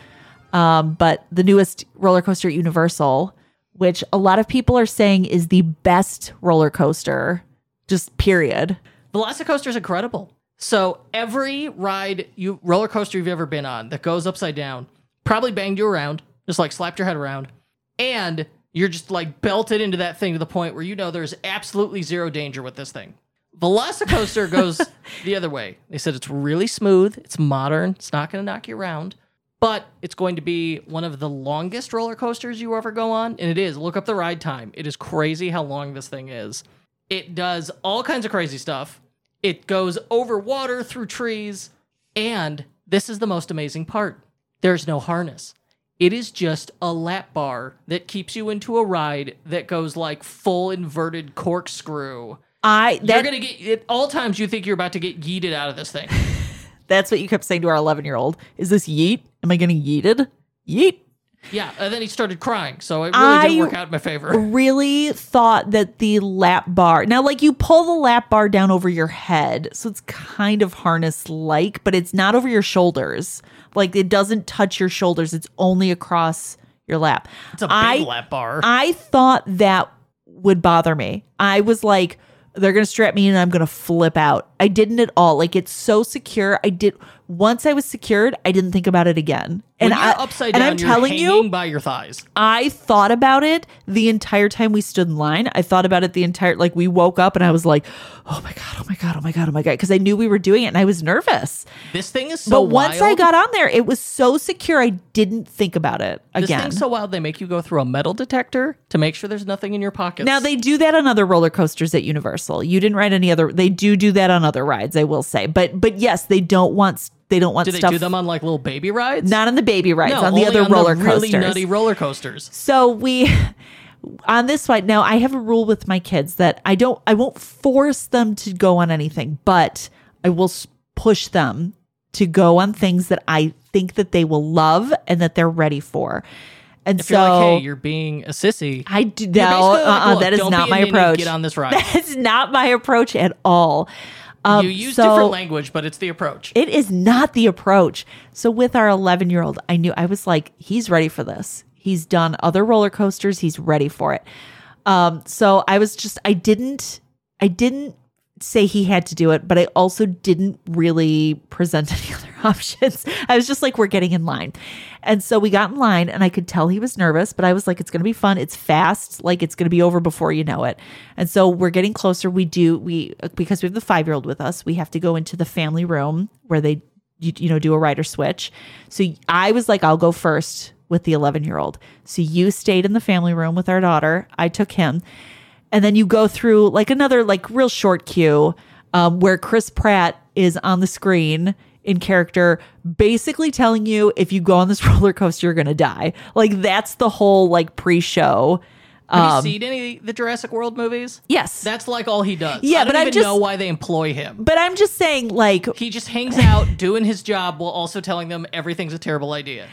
Um, but the newest roller coaster at Universal, which a lot of people are saying is the best roller coaster, just period. Velocicoaster is incredible. So every ride you roller coaster you've ever been on that goes upside down probably banged you around, just like slapped your head around, and you're just like belted into that thing to the point where you know there's absolutely zero danger with this thing. Velocicoaster goes the other way. They said it's really smooth, it's modern, it's not going to knock you around, but it's going to be one of the longest roller coasters you ever go on, and it is. Look up the ride time. It is crazy how long this thing is. It does all kinds of crazy stuff. It goes over water, through trees, and this is the most amazing part. There's no harness. It is just a lap bar that keeps you into a ride that goes like full inverted corkscrew. I You're gonna get at all times you think you're about to get yeeted out of this thing. that's what you kept saying to our 11 year old. Is this yeet? Am I getting yeeted? Yeet. Yeah, and then he started crying, so it really I- didn't work out in my favor. I really thought that the lap bar now like you pull the lap bar down over your head so it's kind of harness like but it's not over your shoulders. Like it doesn't touch your shoulders. It's only across your lap. It's a big I- lap bar. i thought that would bother me. I was like they're gonna strap me in and i'm gonna flip out i didn't at all like it's so secure i did once i was secured i didn't think about it again and you're I, upside and down, i'm you're telling you by your thighs. I thought about it the entire time we stood in line. I thought about it the entire like we woke up and I was like, "Oh my god, oh my god, oh my god, oh my god," because I knew we were doing it and I was nervous. This thing is so but once I got on there, it was so secure. I didn't think about it this again. thing's so wild they make you go through a metal detector to make sure there's nothing in your pockets. now they do that on other roller coasters at Universal. You didn't ride any other. They do do that on other rides. I will say, but but yes, they don't want they don't want do they stuff. do them on like little baby rides? not on the baby rides, no, on the other on roller the coasters. really nutty roller coasters. So we on this one now I have a rule with my kids that I don't I won't force them to go on anything, but I will push them to go on things that I think that they will love and that they're ready for. And If so you're like, hey, you're being a sissy. I do no, like, uh-uh, that is not my approach. Get on this ride. That's not my approach at all. Um, you use so- different language, but it's the approach. it is not the approach. So with our 11 year old, I knew I was like, he's ready for this. He's done other roller coasters. He's ready for it. Um, so I was just, I didn't, I didn't say he had to do it, but I also didn't really present any other options. I was just like, we're getting in line. And so we got in line and I could tell he was nervous, but I was like, it's going to be fun. It's fast. Like it's going to be over before you know it. And so we're getting closer. We do, we, because we have the five year old with us, we have to go into the family room where they, you, you know, do a rider switch. So I was like, I'll go first with the 11 year old. So you stayed in the family room with our daughter. I took him and then you go through like another like real short queue um, where Chris Pratt is on the screen in character, basically telling you if you go on this roller coaster, you're gonna die. Like that's the whole like pre-show. Have Um, you seen any of the Jurassic World movies? yes, That's like all he does. Yeah, I don't but even just- know why they employ him. but I'm just saying like He just hangs out doing his job while also telling them everything's a terrible idea.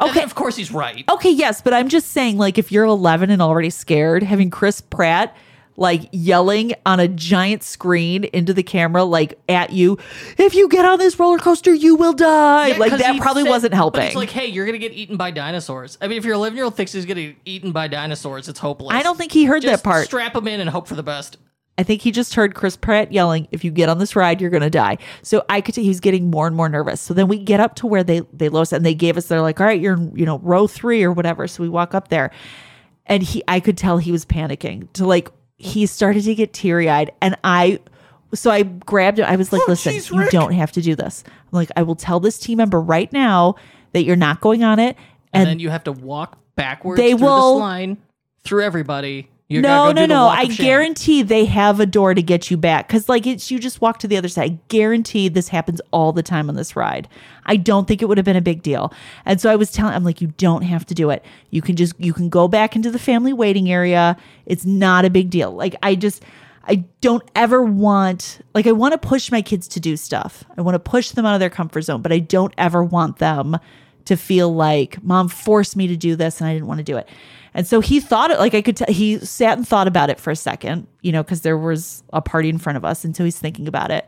Okay. of course, he's right. Okay, yes, but I'm just saying, like, if you're 11 and already scared, having Chris Pratt like yelling on a giant screen into the camera, like at you, if you get on this roller coaster, you will die. Yeah, like that probably said- wasn't helping. It's like, hey, you're gonna get eaten by dinosaurs. I mean, if your 11 year old thinks he's gonna get eaten by dinosaurs, it's hopeless. I don't think he heard Just that part. Strap him in and hope for the best. I think he just heard Chris Pratt yelling, "If you get on this ride, you're gonna die." So I could he's getting more and more nervous. So then we get up to where they they load us, and they gave us. They're like, "All right, you're in, you know row three or whatever." So we walk up there, and he, I could tell he was panicking. To like, he started to get teary eyed, and I. So I grabbed it. I was like, oh, "Listen, jeez, you don't have to do this." I'm like, "I will tell this team member right now that you're not going on it." And, And, then you have to walk backwards They through will- this line through everybody. You no, no, no. I guarantee they have a door to get you back because, like, it's you just walk to the other side. I guarantee this happens all the time on this ride. I don't think it would have been a big deal. And so I was telling, I'm like, you don't have to do it. You can just, you can go back into the family waiting area. It's not a big deal. Like, I just, I don't ever want, like, I want to push my kids to do stuff. I want to push them out of their comfort zone, but I don't ever want them to feel like mom forced me to do this and I didn't want to do it. And so he thought it like I could tell he sat and thought about it for a second, you know, because there was a party in front of us. And so he's thinking about it.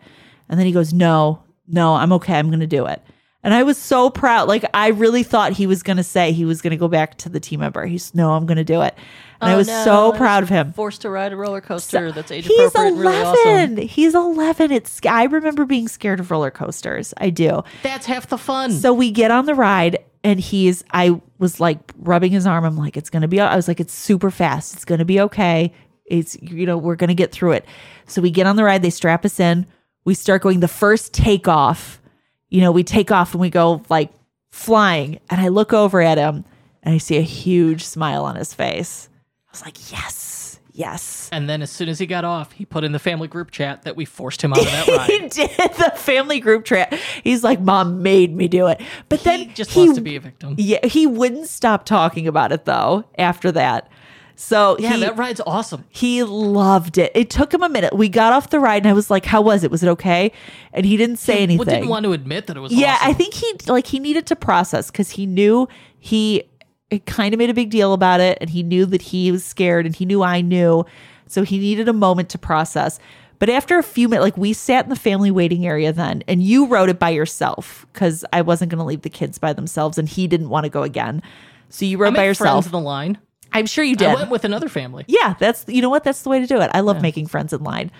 And then he goes, No, no, I'm okay. I'm going to do it. And I was so proud. Like, I really thought he was going to say he was going to go back to the team member. He's, No, I'm going to do it. And I Oh, was no, so proud of him. Forced to ride a roller coaster that's age He's appropriate and really 11. awesome. He's 11. It's, I remember being scared of roller coasters. I do. That's half the fun. So we get on the ride and he's I was like rubbing his arm. I'm like, it's gonna be I was like, it's super fast. It's gonna be okay. It's you know, we're gonna get through it. So we get on the ride, they strap us in, we start going the first takeoff, you know, we take off and we go like flying. And I look over at him and I see a huge smile on his face. I was like, yes, yes. and then as soon as he got off, he put in the family group chat that we forced him out of that He did the family group trip. He's like, Mom made me do it. But then he just he wants to be a victim. Yeah, he wouldn't stop talking about it though after that. So Yeah, he, that ride's awesome. he loved it. It took him a minute. We got off the ride and I was like, "How was it? Was it okay?" And he didn't say anything. Well, didn't want to admit that it was yeah, awesome. I think he like he needed to process because he knew he kind of made a big deal about it, and he knew that he was scared, and he knew I knew, so he needed a moment to process. But after a few minutes, like we sat in the family waiting area then, and you wrote it by yourself because I wasn't going to leave the kids by themselves, and he didn't want to go again. So you wrote by friends yourself. in the line. I'm sure you did. I went with another family. Yeah, that's you know what that's the way to do it. I love making friends in line.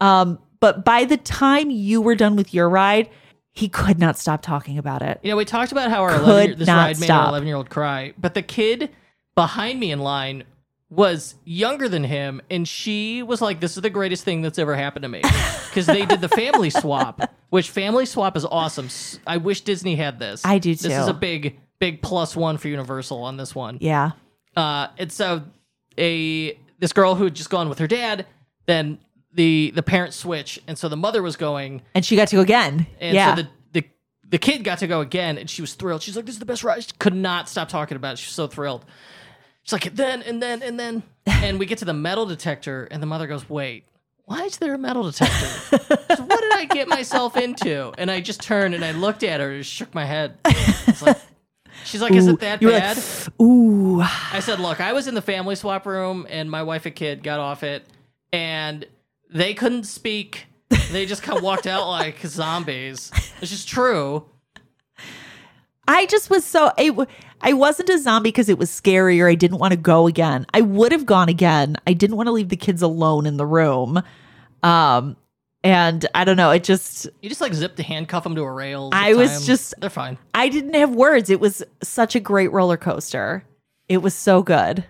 Um, but by the time you were done with your ride, he could not stop talking about it. You know, we talked about how our Could 11 year, this ride made our 11 year old cry, but the kid behind me in line was younger than him, and she was like, "This is the greatest thing that's ever happened to me," because they did the family swap, which family swap is awesome. I wish Disney had this. I do too. This is a big, big plus one for Universal on this one. Yeah. Uh, and so a this girl who had just gone with her dad, then the the parents switch, and so the mother was going, And she got to go again. and yeah. so the, the the kid got to go again, and she was thrilled. She's like, "This is the best ride." She could not stop talking about it. She's so thrilled. She's like, "Then and then and then," and we get to the metal detector, and the mother goes, "Wait, why is there a metal detector? So what did I get myself into?" And I just turned and I looked at her and shook my head. It's like, she's like, "Is Ooh. it that You were like, bad?" Ooh. I said, "Look, I was in the family swap room, and my wife and kid got off it, and they couldn't speak. They just kind of walked out like zombies. It's just true. I just was so it, I wasn't a zombie because it was scary or I didn't want to go again. I would have gone again. I didn't want to leave the kids alone in the room. Um and I don't know, it just You just like zip the handcuff them to a rail. I was just- they're fine. I didn't have words. It was such a great roller coaster. It was so good.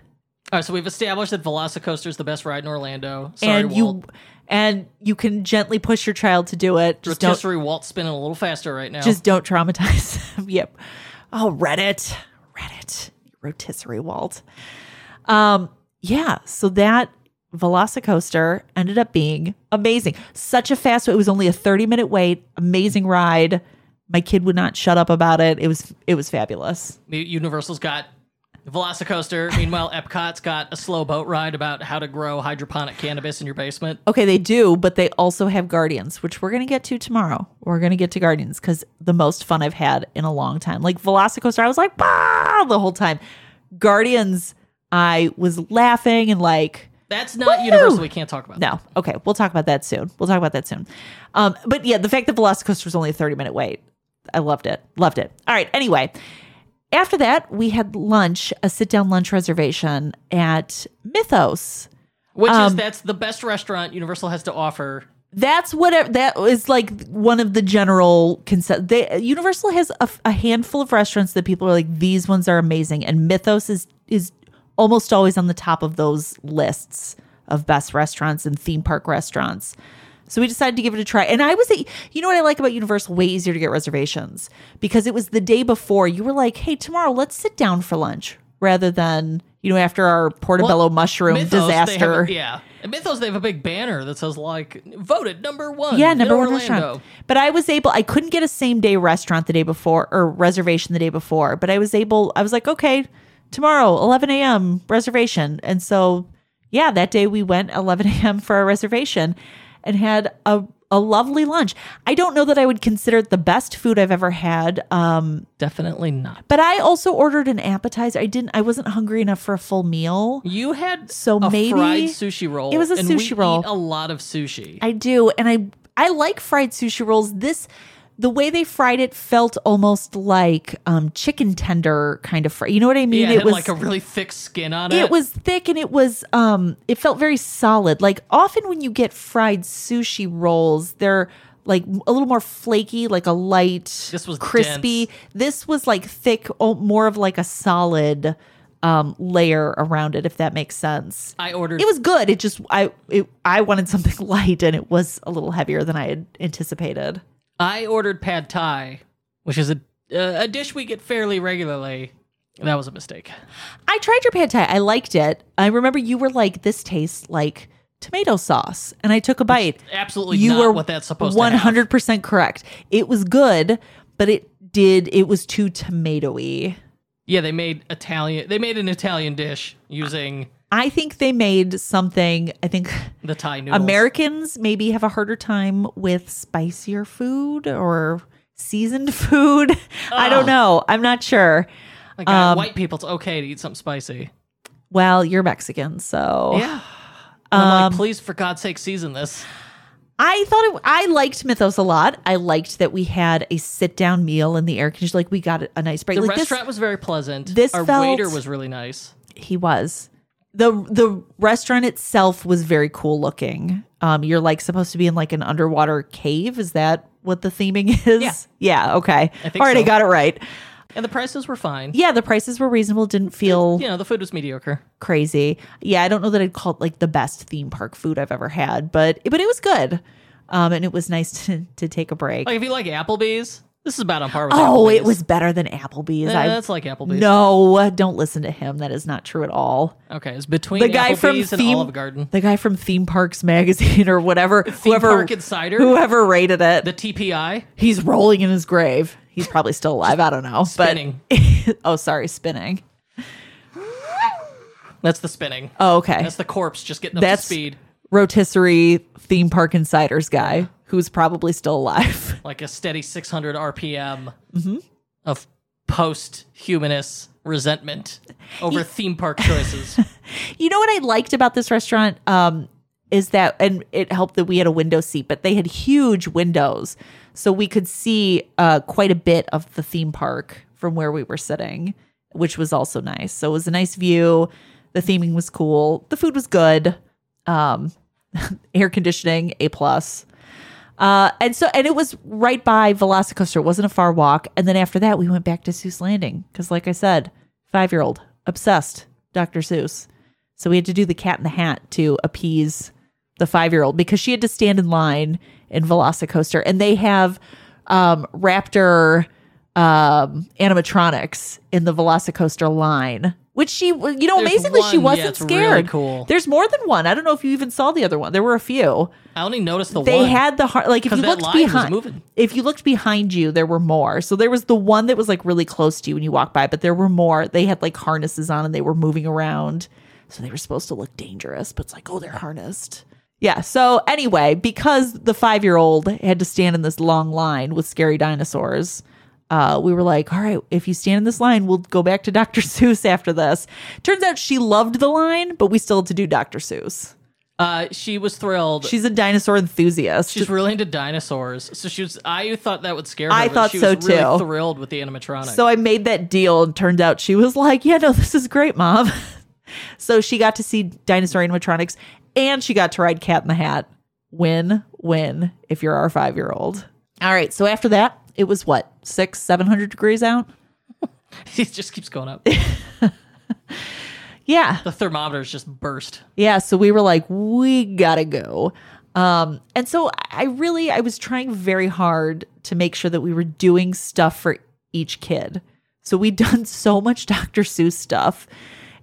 All right, so we've established that Velocicoaster is the best ride in Orlando. Sorry, and you Walt. and you can gently push your child to do it. Just don't rotisserie Walt spinning a little faster right now. just don't traumatize them. yep. Oh, Reddit. Reddit. Rotisserie Walt. Um, yeah, so that Velocicoaster ended up being amazing. Such a fast it was only a 30 minute wait, amazing ride. My kid would not shut up about it. It was it was fabulous. Universal's got Velocicoaster. Meanwhile, Epcot's got a slow boat ride about how to grow hydroponic cannabis in your basement. Okay, they do, but they also have Guardians, which we're going to get to tomorrow. We're going to get to Guardians because the most fun I've had in a long time. Like Velocicoaster, I was like, bah, the whole time. Guardians, I was laughing and like, That's not Woo! Universal. We can't talk about. That. No, okay, we'll talk about that soon. We'll talk about that soon. Um, but yeah, the fact that Velocicoaster was only a 30 minute wait, I loved it. Loved it. All right, anyway. After that, we had lunch, a sit down lunch reservation at Mythos. Which is Um, that's the best restaurant Universal has to offer. that's what that is like one of the general concept they universal has a, a handful of restaurants that people are like these ones are amazing and mythos is is almost always on the top of those lists of best restaurants and theme park restaurants so we decided to give it a try and i was you know what i like about universal way easier to get reservations because it was the day before you were like hey tomorrow let's sit down for lunch rather than you know after our portobello Well, mushroom Mythos, they have- disaster yeah. At Mythos, they have a big banner that says like voted number one. Yeah, number one Orlando. restaurant. But I was able. I couldn't get a same day restaurant the day before or reservation the day before. But I was able. I was like, okay, tomorrow, 11 a.m. reservation. And so, yeah, that day we went 11 a.m. for our reservation and had a a lovely lunch. I don't know that I would consider it the best food I've ever had. Um, Definitely not. but I also ordered an appetizer. I didn't. I wasn't hungry enough for a full meal. You had So a maybe- fried sushi roll. It was a and sushi we roll. Eat a lot of sushi. I do, and I I like fried sushi rolls. This the way they fried it felt almost like um chicken tender kind of fry. You know what I mean? yeah, it, it had was like a really thick skin on it. it was thick and it was um it felt very solid. Like often when you get fried sushi rolls, they're like a little more flaky, like a light, This was crispy. dense. This was like thick, more of like a solid um layer around it, if that makes sense. I ordered. It was good. It just I it, I wanted something light and it was a little heavier than I had anticipated. I ordered pad thai, which is a uh, a dish we get fairly regularly. That was a mistake. I tried your pad thai. I liked it. I remember you were like, "This tastes like tomato sauce," and I took a bite. Absolutely you not were what that's supposed one to hundred percent correct. It was good, but it did. It was too tomatoey. Yeah, they made Italian. They made an Italian dish using I think they made something. I think the Thai noodles. Americans maybe have a harder time with spicier food or seasoned food. I don't know. I'm not sure. Like, um, white people, it's okay to eat something spicy. Well, you're Mexican, so Yeah. I'm Um, like, please, for God's sake, season this. I thought it, I liked Mythos a lot. I liked that we had a sit down meal in the air conditioner. Like we got a nice break. The like restaurant was very pleasant. this Our felt- waiter was really nice. he was the the restaurant itself was very cool looking. Um, you're like supposed to be in like an underwater cave. Is that what the theming is? Yeah. Yeah. Okay. I think All right. I so. got it right. And the prices were fine. Yeah, the prices were reasonable. Didn't feel You know, the food was mediocre. crazy. Yeah, I don't know that I'd call it like the best theme park food I've ever had, but but it was good. Um, and it was nice to to take a break. Like, if you like Applebee's, this is about on par with oh, Applebee's. it was better than Applebee's. Eh, I that's like Applebee's. no, don't listen to him. That is not true at all. Okay, it's between The guy from Applebee's and theme, Olive Garden. the guy from Theme Parks Magazine or whatever, Theme whoever Park Insider? whoever rated it, The TPI. he's rolling in his grave. He's probably still alive. I don't know. Spinning. But oh, sorry, spinning. That's the spinning. Oh, okay. That's the corpse just getting up That's to speed. rotisserie theme park insiders guy who's probably still alive. Like a steady 600 RPM Mm-hmm. of post humanist resentment over theme park choices. You know what I liked about this restaurant um, is that, and it helped that we had a window seat, but they had huge windows, so we could see uh, quite a bit of the theme park from where we were sitting, which was also nice. So it was a nice view. The theming was cool. The food was good. Um, air conditioning, a plus. Uh, and so, and it was right by Velocicoaster. It wasn't a far walk. And then after that, we went back to Seuss Landing because, like I said, five year old obsessed Dr. Seuss. So we had to do the cat in the hat to appease the five year old because she had to stand in line in Velocicoaster, and they have um, Raptor um, animatronics in the Velocicoaster line, Which she, you know, There's amazingly, she one, yeah, wasn't really scared. cool. There's more than one. I don't know if you even saw the other one. There were a few. I only noticed the they one. They had the heart. Like if you looked behind, if you looked behind you, there were more. So there was the one that was like really close to you when you walked by, but there were more. They had like harnesses on and they were moving around. So they were supposed to look dangerous, but it's like, oh, they're harnessed. Yeah. So anyway, because the five year old had to stand in this long line with scary dinosaurs, uh, we were like, all right, if you stand in this line, we'll go back to Dr. Seuss after this. Turns out she loved the line, but we still had to do Dr. Seuss. uh, she was thrilled. She's a dinosaur enthusiast. She's really into dinosaurs, so she was. I thought that would scare her. I thought she so, was really too. Thrilled with the animatronic. So I made that deal, and turned out she was like, "Yeah, no, this is great, mom." so she got to see dinosaur animatronics, and she got to ride Cat in the Hat. Win, win. If you're our five year old. All right. So after that, it was what six, seven hundred degrees out. it just keeps going up. Yeah, the thermometers just burst. yeah. So we were like, we gotta go. Um, and so I really, I was trying very hard to make sure that we were doing stuff for each kid. So we'd done so much Dr. Seuss stuff.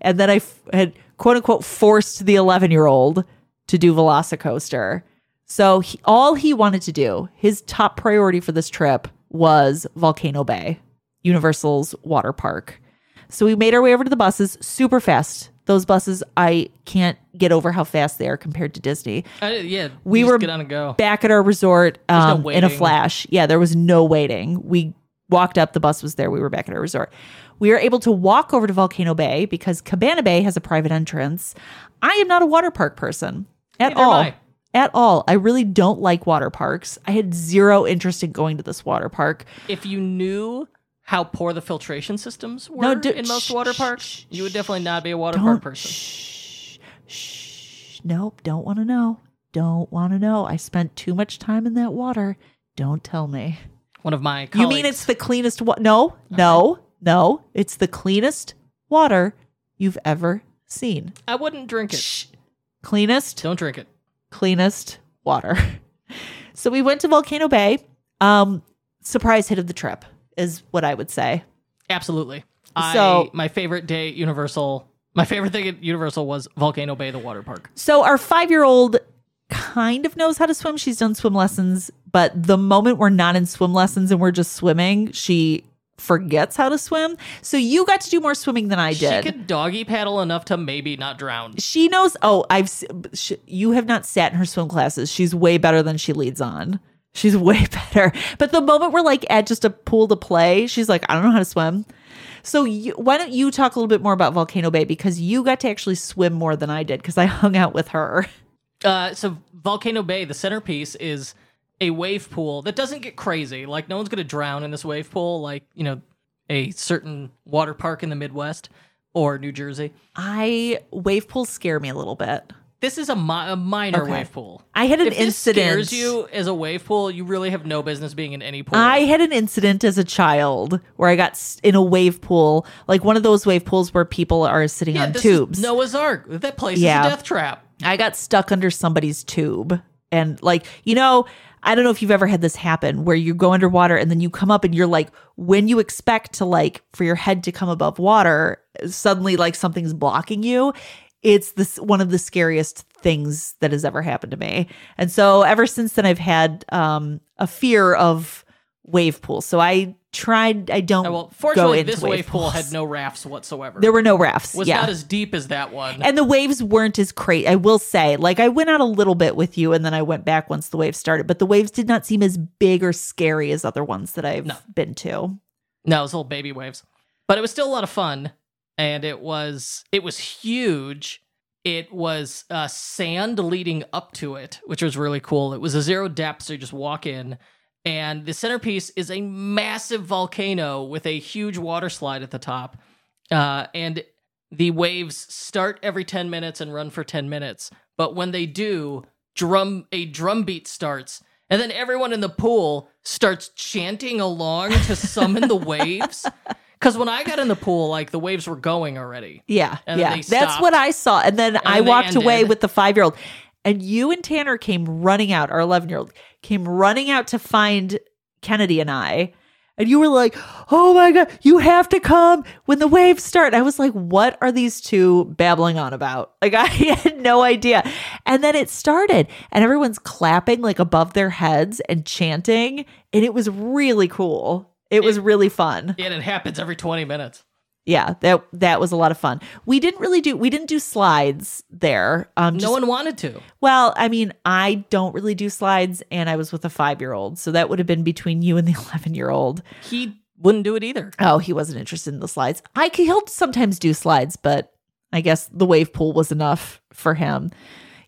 And then I f- had quote unquote forced the 11 year old to do Velocicoaster. So he, all he wanted to do, his top priority for this trip was Volcano Bay, Universal's water park. So we made our way over to the buses super fast. Those buses, I can't get over how fast they are compared to Disney. I, yeah, We were get on and go. Back at our resort no um, in a flash. Yeah, there was no waiting. We walked up, the bus was there. We were back at our resort. We were able to walk over to Volcano Bay because Cabana Bay has a private entrance. I am not a water park person at Neither am all. At all. I really don't like water parks. I had zero interest in going to this water park. If you knew how poor the filtration systems were No, do- in most shh, water parks, shh, you would definitely not be a water park person. Shh, shh. Nope, don't want to know. Don't want to know. I spent too much time in that water. Don't tell me. One of my You mean it's the cleanest water? No, no, no. It's the cleanest water you've ever seen. I wouldn't drink it. Shh. Cleanest, Don't drink it. Cleanest water. so we went to Volcano Bay. Um, surprise hit of the trip is what I would say. Absolutely. So- I, my favorite day at Universal, my favorite thing at Universal was Volcano Bay, the water park. So our five year old kind of knows how to swim. She's done swim lessons, but the moment we're not in swim lessons and we're just swimming, she forgets how to swim. So you got to do more swimming than I did. She could doggy paddle enough to maybe not drown. she knows. Oh, I've. s- sh you have not sat in her swim classes. She's way better than she leads on. She's way better. But the moment we're like at just a pool to play, she's like, I don't know how to swim. So you, why don't you talk a little bit more about Volcano Bay because you got to actually swim more than I did because I hung out with her. Uh, so Volcano Bay, the centerpiece is a wave pool that doesn't get crazy. Like no one's gonna drown in this wave pool, like you know, a certain water park in the Midwest or New Jersey. I wave pools scare me a little bit. This is a, mi- a minor Okay. wave pool. I had an if this incident. scares you as a wave pool, you really have no business being in any pool. I had an incident as a child where I got in a wave pool, like one of those wave pools where people are sitting yeah, on this tubes. Noah's Ark. That place Yeah. is a death trap. I got stuck under somebody's tube. And like, you know, I don't know if you've ever had this happen where you go underwater and then you come up and you're like, when you expect to like for your head to come above water, suddenly like something's blocking you. It's this one of the scariest things that has ever happened to me. And so ever since then I've had um a fear of wave pools. So I tried I don't Uh, well, go fortunately, this wave pool had no rafts whatsoever. there were no rafts. It was yeah. not as deep as that one. And the waves weren't as crazy. I will say, like I went out a little bit with you, and then I went back once the waves started. But the waves did not seem as big or scary as other ones that I've No. been to. No, it was little baby waves. But it was still a lot of fun. And it was it was huge. It was uh, sand leading up to it, which was really cool. It was a zero depth, so you just walk in. And the centerpiece is a massive volcano with a huge water slide at the top. Uh, and the waves start every 10 minutes and run for 10 minutes. But when they do, drum a drum beat starts. And then everyone in the pool starts chanting along to summon the waves. Because when I got in the pool, like the waves were going already. Yeah, And then yeah, that's what I saw. And then I then walked away with the five year old, and you and Tanner came running out. Our eleven year old came running out to find Kennedy and I. And you were like, oh my God, you have to come when the waves start. And I was like, what are these two babbling on about? Like, I had no idea. And then it started, and everyone's clapping like above their heads and chanting. And it was really cool. It was really fun. And it happens every 20 minutes. Yeah, that that was a lot of fun. We didn't really do we didn't do slides there. Um, no one wanted to. well, I mean, I don't really do slides, and I was with a five year old, so that would have been between you and the eleven year old. He wouldn't do it either. Oh, he wasn't interested in the slides. I could, he'll sometimes do slides, but I guess the wave pool was enough for him.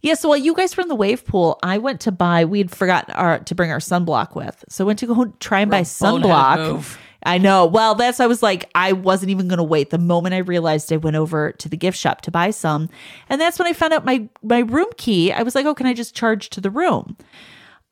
Yeah, so while you guys were in the wave pool, I went to buy. We'd forgotten our to bring our sunblock with, so I went to go try and buy sunblock. I know. Well, that's I was like, I wasn't even going to wait. The moment I realized I went over to the gift shop to buy some, and that's when I found out my my room key. I was like, oh, can I just charge to the room?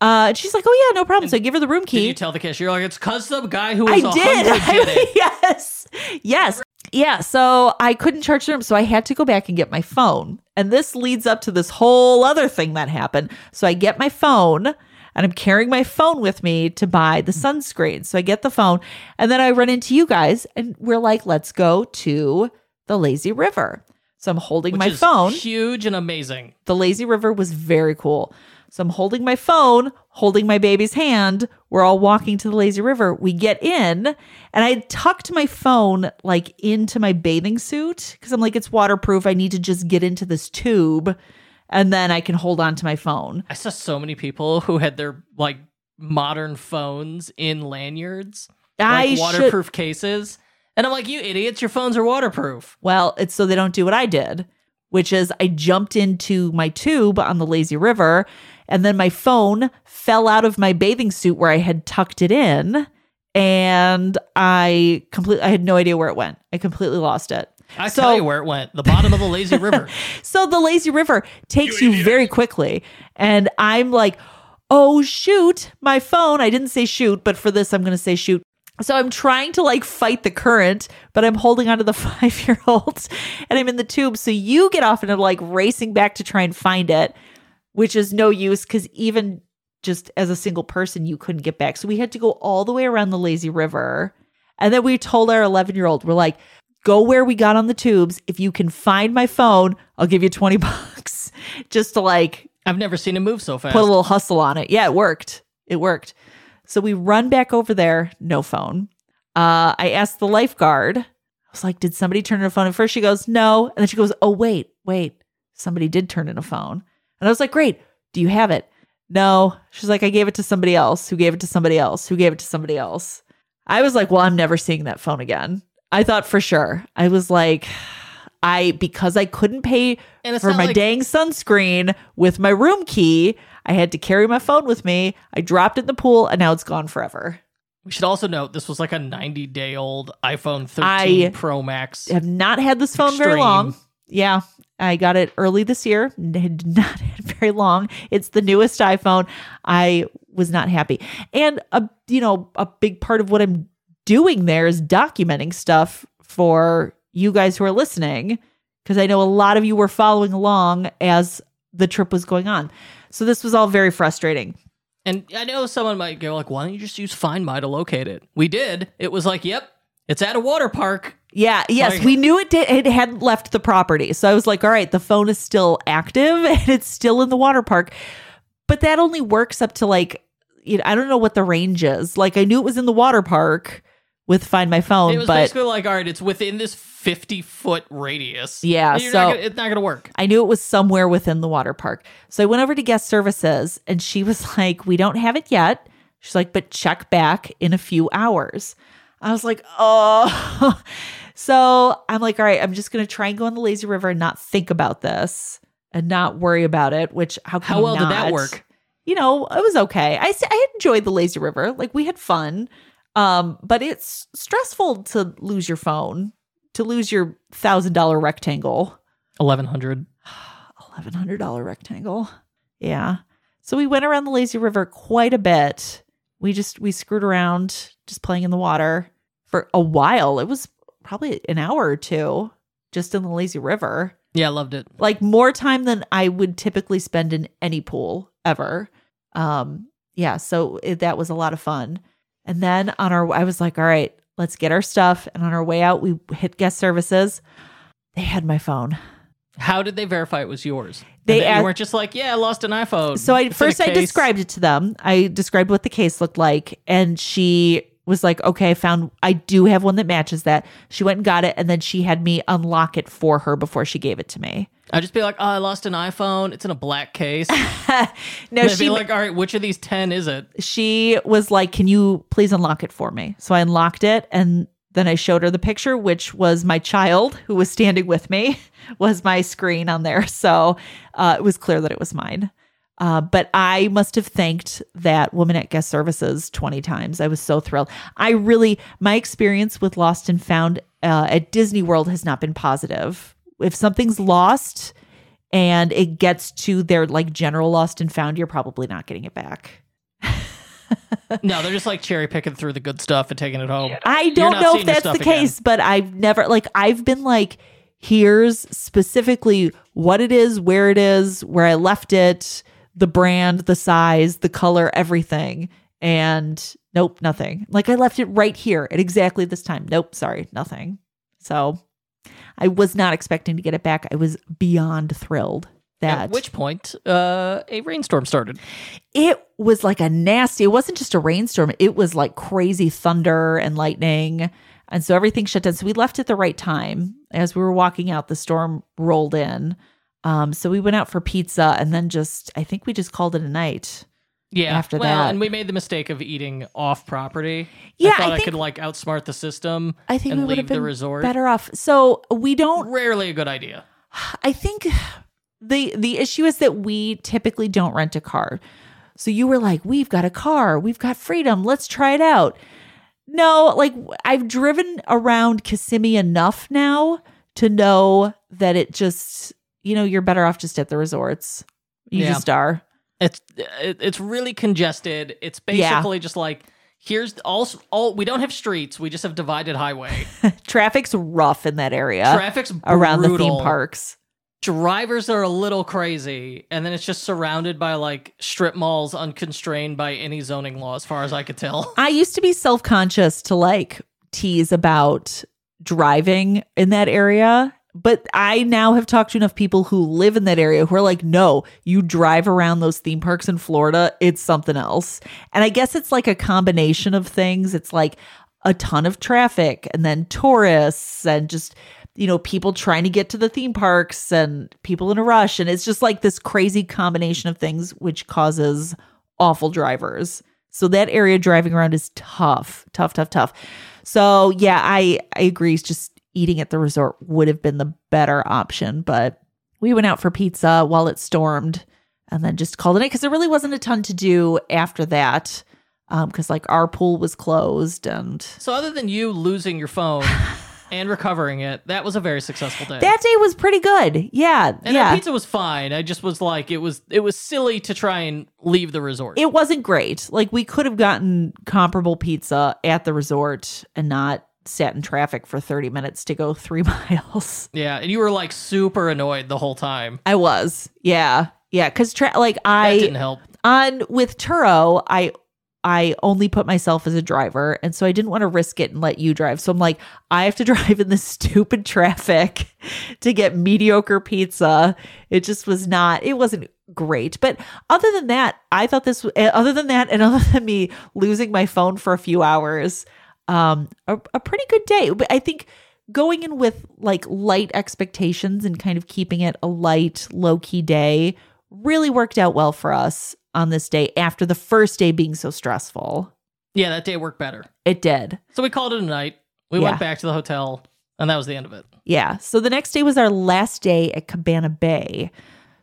Uh, and she's like, oh yeah, no problem. So I give her the room Did key. you tell the cashier like it's cause some guy who I was a did. did it? yes. Yes. Yeah. So I couldn't charge the room, So I had to go back and get my phone. And this leads up to this whole other thing that happened. So I get my phone and I'm carrying my phone with me to buy the sunscreen. So I get the phone and then I run into you guys and we're like, let's go to the lazy river. So I'm holding Which my phone huge and amazing. the lazy river was very cool. So I'm holding my phone, holding my baby's hand. We're all walking to the lazy river. We get in, and I tucked my phone like into my bathing suit because I'm like, it's waterproof. I need to just get into this tube, and then I can hold on to my phone. I saw so many people who had their like modern phones in lanyards, I like should- waterproof cases. And I'm like, you idiots, your phones are waterproof. Well, it's so they don't do what I did, which is I jumped into my tube on the lazy river, and then my phone fell out of my bathing suit where I had tucked it in, and I completely I had no idea where it went. I completely lost it. I So- tell you where it went. The bottom of the lazy river. So the lazy river takes you very quickly. And I'm like, oh, shoot, my phone. I didn't say shoot, but for this, I'm going to say shoot. So I'm trying to like fight the current, but I'm holding onto the five year old and I'm in the tube. So you get off and I'm like racing back to try and find it, which is no use because even just as a single person, you couldn't get back. So we had to go all the way around the lazy river. And then we told our 11 year old, we're like, go where we got on the tubes. If you can find my phone, I'll give you 20 bucks just to like I've never seen him move so fast. put a little hustle on it. Yeah, it worked. It worked. So we run back over there, no phone. Uh, I asked the lifeguard, I was like, did somebody turn in a phone? At first she goes, no. And then she goes, oh, wait, wait. Somebody did turn in a phone. And I was like, great. Do you have it? No. She's like, I gave it to somebody else who gave it to somebody else who gave it to somebody else. I was like, well, I'm never seeing that phone again. I thought for sure. I was like, I, because I couldn't pay for my like- dang sunscreen with my room key, I had to carry my phone with me. I dropped it in the pool and now it's gone forever. We should also note this was like a 90 day old iPhone 13 I- Pro Max. I have not had this phone very long. Yeah, I got it early this year. Did not had very long. It's the newest iPhone. I was not happy, and a you know a big part of what I'm doing there is documenting stuff for you guys who are listening because I know a lot of you were following along as the trip was going on. So this was all very frustrating. And I know someone might go like, why don't you just use Find My to locate it? We did. It was like, yep, it's at a water park. Yeah, yes, Like- we knew it did it had left the property. So I was like, all right, the phone is still active and it's still in the water park. But that only works up to like you know, I don't know what the range is. Like I knew it was in the water park with Find My Phone, it was but basically like, all right, it's within this 50 foot radius. Yeah, so- not gonna, it's not going to work. I knew it was somewhere within the water park. So I went over to guest services and she was like, We don't have it yet. She's like, But check back in a few hours. I was like, Oh. so I'm like, All right, I'm just going to try and go on the lazy river and not think about this and not worry about it, which how can How well did that work? You know, it was okay. I, I enjoyed the lazy river. Like we had fun. Um, but it's stressful to lose your phone, to lose your thousand dollar rectangle. 1100. $1100 rectangle. Yeah. So we went around the lazy river quite a bit. We just we screwed around just playing in the water for a while. It was probably an hour or two just in the lazy river. Yeah, I loved it. Like more time than I would typically spend in any pool ever. Um yeah, so it, that was a lot of fun. And then on our, I was like, all right, let's get our stuff. And on our way out, we hit guest services. They had my phone. How did they verify it was yours? They asked- weren't just like, yeah, I lost an iPhone. So I It's first I described it to them. I described what the case looked like, and she was like, "Okay, I found I do have one that matches that." She went and got it, and then she had me unlock it for her before she gave it to me. I'd just be like, oh, I lost an iPhone. It's in a black case. No, And I'd she be like, all right, which of these 10 is it? she was like, "Can you please unlock it for me?" So I unlocked it, and then I showed her the picture, which was my child who was standing with me, was my screen on there. So uh, it was clear that it was mine. Uh, but I must have thanked that woman at guest services 20 times. I was so thrilled. I really, my experience with Lost and Found uh, at Disney World has not been positive. If something's lost and it gets to their like general lost and found, you're probably not getting it back. No, they're just like cherry picking through the good stuff and taking it home. I don't know if that's stuff the again. case, but I've never like I've been like here's specifically what it is, where it is, where I left it, the brand, the size, the color, everything. And nope, nothing. Like I left it right here at exactly this time. Nope, sorry, nothing. So I was not expecting to get it back. I was beyond thrilled that At which point, uh, a rainstorm started. it was like a nasty it wasn't just a rainstorm it was like crazy thunder and lightning and so everything shut down so we left at the right time as we were walking out the storm rolled in um so we went out for pizza and then just i think we just called it a night Yeah. After well, that. and we made the mistake of eating off property. Yeah, I thought I I, could like outsmart the system. i think and we would have leave the resort. better off so we don't Rarely a good idea. I think the the issue is that we typically don't rent a car. So you were like, "We've got a car. We've got freedom. Let's try it out." No, like I've driven around Kissimmee enough now to know that it just, you know, you're better off just at the resorts. You Yeah. just are. It's it's really congested. It's Yeah. basically just like here's all all we don't have streets. We just have divided highway. Traffic's rough in that area Traffic's around the theme parks. Drivers are a little crazy, and then it's just surrounded by like strip malls, unconstrained by any zoning law, as far as I could tell. I used to be self conscious to like tease about driving in that area. But I now have talked to enough people who live in that area who are like, no, you drive around those theme parks in Florida, it's something else. And I guess it's like a combination of things. It's like a ton of traffic and then tourists and just, you know, people trying to get to the theme parks and people in a rush. And it's just like this crazy combination of things, which causes awful drivers. So that area driving around is tough, tough, tough, tough. So yeah, I I agree. It's Just eating at the resort would have been the better option, but we went out for pizza while it stormed, and then just called it because there really wasn't a ton to do after that. Um, because like our pool was closed, and So, other than you losing your phone and recovering it, that was a very successful day. that day was pretty good. Yeah, and yeah. the pizza was fine. I just was like, it was it was silly to try and leave the resort. it wasn't great. Like we could have gotten comparable pizza at the resort and not sat in traffic for 30 minutes to go three miles. yeah, and you were like super annoyed the whole time. I was. Yeah. Yeah. Cause tra- like That I didn't help. on with Turo, I I only put myself as a driver. And so I didn't want to risk it and let you drive. So I'm like, I have to drive in this stupid traffic to get mediocre pizza. It just was not, it wasn't great. But other than that, I thought this, eh, other than that, and other than me losing my phone for a few hours, um, a, a pretty good day. But I think going in with like light expectations and kind of keeping it a light, low key day really worked out well for us on this day after the first day being so stressful. Yeah, that day worked better. It did. So we called it a night. We Yeah. went back to the hotel, and that was the end of it. Yeah. So the next day was our last day at Cabana Bay.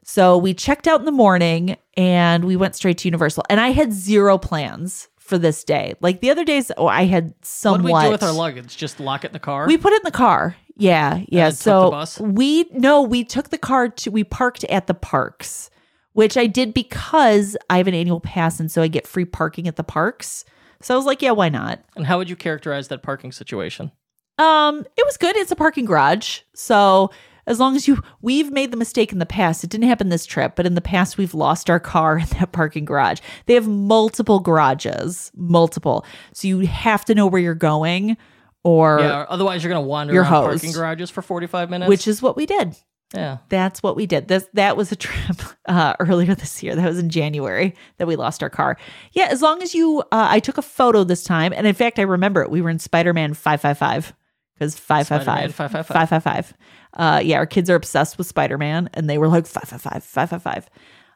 So we checked out in the morning and we went straight to Universal. And I had zero plans for this day. Like the other days, oh, I had somewhat. What did we do with our luggage? Just lock it in the car? We put it in the car. Yeah, yeah. so we no, we took the car to we parked at the parks, which I did because I have an annual pass and so I get free parking at the parks. So I was like, yeah, why not? and how would you characterize that parking situation? Um, it was good. It's a parking garage. So as long as you, we've made the mistake in the past. It didn't happen this trip, but in the past, we've lost our car in that parking garage. They have multiple garages, multiple. So you have to know where you're going or, Yeah, or otherwise you're gonna wander You're around hosed. parking garages for 45 minutes. which is what we did. yeah. That's what we did. This that was a trip uh, earlier this year. That was in January that we lost our car. Yeah, as long as you, uh, I took a photo this time, and in fact, I remember it. We were in Spider Man five five five because five five 555. five five five. Uh, yeah, our kids are obsessed with Spider Man, and they were like five five five five five five.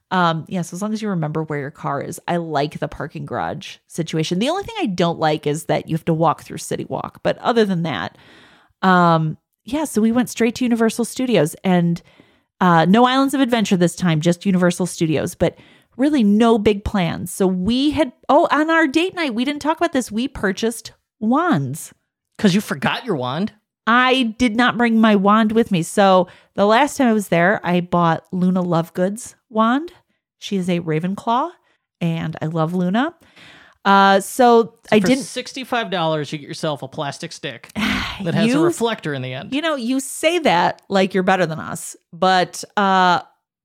Um, yeah, so as long as you remember where your car is, I like the parking garage situation. The only thing I don't like is that you have to walk through City Walk, but other than that, um, yeah, so we went straight to Universal Studios and uh, no Islands of Adventure this time, just Universal Studios, but really no big plans. So we had, oh, on our date night, we didn't talk about this. We purchased wands. Because you forgot your wand. I did not bring my wand with me. So the last time I was there, I bought Luna Lovegood's wand. She is a Ravenclaw, and I love Luna. Uh, so I for didn't. $65, you get yourself a plastic stick that has a You- reflector in the end. You know, you say that like you're better than us, but uh,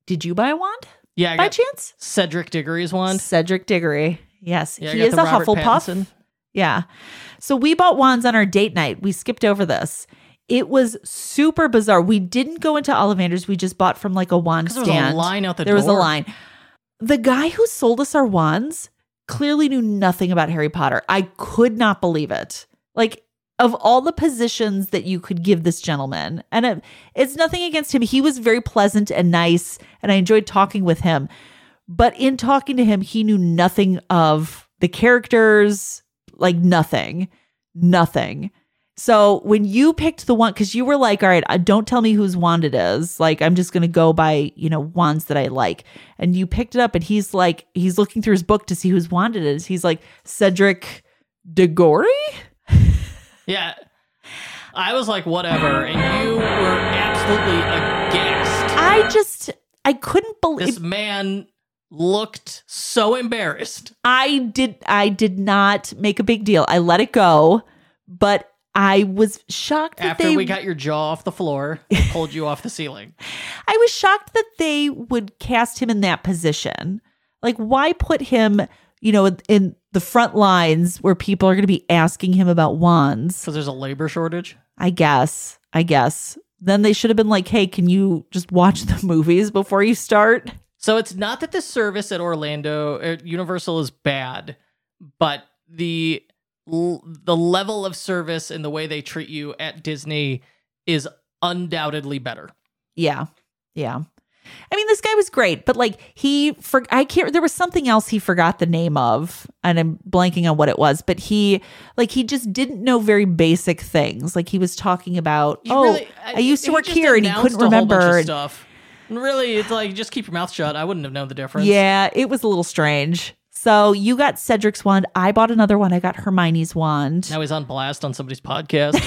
did you buy a wand yeah, I by chance? Cedric Diggory's wand. Cedric Diggory. Yes, Yeah, he is a Robert Hufflepuff. Pattinson. Yeah. So we bought wands on our date night. We skipped over this. It was super bizarre. We didn't go into Ollivander's. We just bought from like a wand 'Cause there was a stand. line out the there was a line. The guy who sold us our wands clearly knew nothing about Harry Potter. I could not believe it. Like of all the positions that you could give this gentleman, and it, it's nothing against him. He was very pleasant and nice, and I enjoyed talking with him. But in talking to him, he knew nothing of the characters, like nothing, nothing. So when you picked the one, because you were like, all right, don't tell me whose wand it is. Like, I'm just going to go by, you know, wands that I like. And you picked it up, and he's like, he's looking through his book to see whose wand it is. He's like, Cedric DeGory? Yeah. I was like, whatever. And you were absolutely aghast. I just, I couldn't believe. This man looked so embarrassed. I did I did not make a big deal. I let it go, but I was shocked that After they we got your jaw off the floor, pulled you off the ceiling. I was shocked that they would cast him in that position. Like why put him, you know, in the front lines where people are going to be asking him about wands? Because there's a labor shortage. I guess. I guess. Then they should have been like, "Hey, can you just watch the movies before you start?" So it's not that the service at Orlando at Universal is bad, but the the level of service and the way they treat you at Disney is undoubtedly better. Yeah. Yeah. I mean, this guy was great, but like he for I can't there was something else he forgot the name of, and I'm blanking on what it was, but he like he just didn't know very basic things. Like he was talking about, You oh, really- I, used to work here and he couldn't a whole bunch of remember. stuff. Really, it's like just keep your mouth shut. I wouldn't have known the difference. Yeah, it was a little strange. So you got Cedric's wand. I bought another one. I got Hermione's wand. Now he's on blast on somebody's podcast.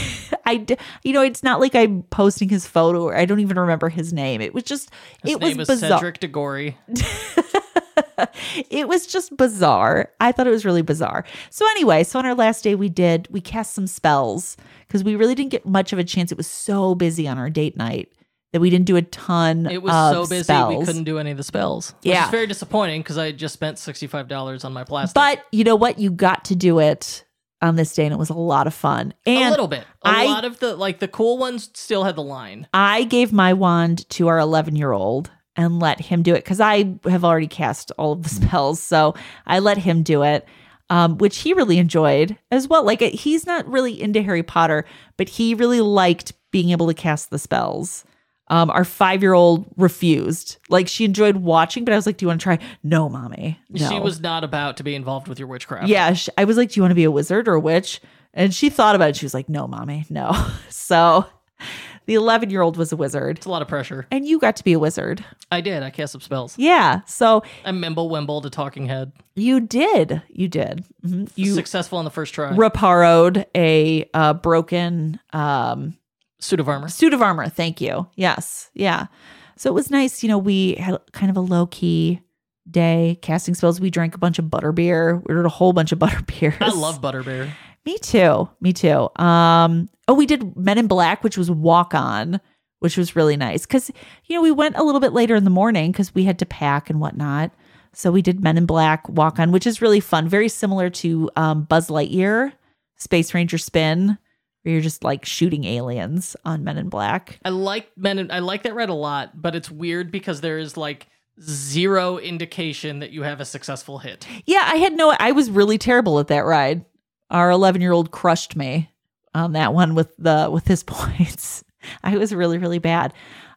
I, d- you know, it's not like I'm posting his photo or I don't even remember his name. It was just, His it name was is bizarre. Cedric DeGory. it was just bizarre. I thought it was really bizarre. So anyway, so on our last day we did we cast some spells because we really didn't get much of a chance. It was so busy on our date night that we didn't do a ton. It was of so busy spells. we couldn't do any of the spells. Which Yeah. is very disappointing because I just spent sixty five dollars on my plastic. But you know what? You got to do it on this day, and it was a lot of fun. And a little bit. A I- lot of the like the cool ones still had the line. I gave my wand to our 11 year old and let him do it because I have already cast all of the spells. So I let him do it, um, which he really enjoyed as well. Like he's not really into Harry Potter, but he really liked being able to cast the spells. Um, our five year old refused. Like she enjoyed watching, but I was like, "Do you want to try?" No, mommy. No. She was not about to be involved with your witchcraft. Yeah, sh I was like, "Do you want to be a wizard or a witch?" And she thought about it. She was like, "No, mommy, no." So the 11 year old was a wizard, It's a lot of pressure. and you got to be a wizard. I did. I cast some spells. Yeah. So I Mimble Wimble to Talking Head. you did. You did. Mhm. You Successful on the first try. reparoed a uh, broken um, Suit of armor. suit of armor. Thank you. Yes. Yeah. So it was nice. You know, we had kind of a low key day casting spells. We drank a bunch of butterbeer. We ordered a whole bunch of butterbeers. I love Butterbeer. Me too. Me too. Um. Oh, we did Men in Black, which was Walk On, which was really nice because you know we went a little bit later in the morning because we had to pack and whatnot. So we did Men in Black walk on, which is really fun, very similar to um, Buzz Lightyear, Space Ranger Spin, where you're just like shooting aliens on Men in Black. I like men. in- I like that ride a lot, but it's weird because there is like zero indication that you have a successful hit. Yeah, I had no. I was really terrible at that ride. Our 11 year old crushed me on that one with the with his points. I was really really bad.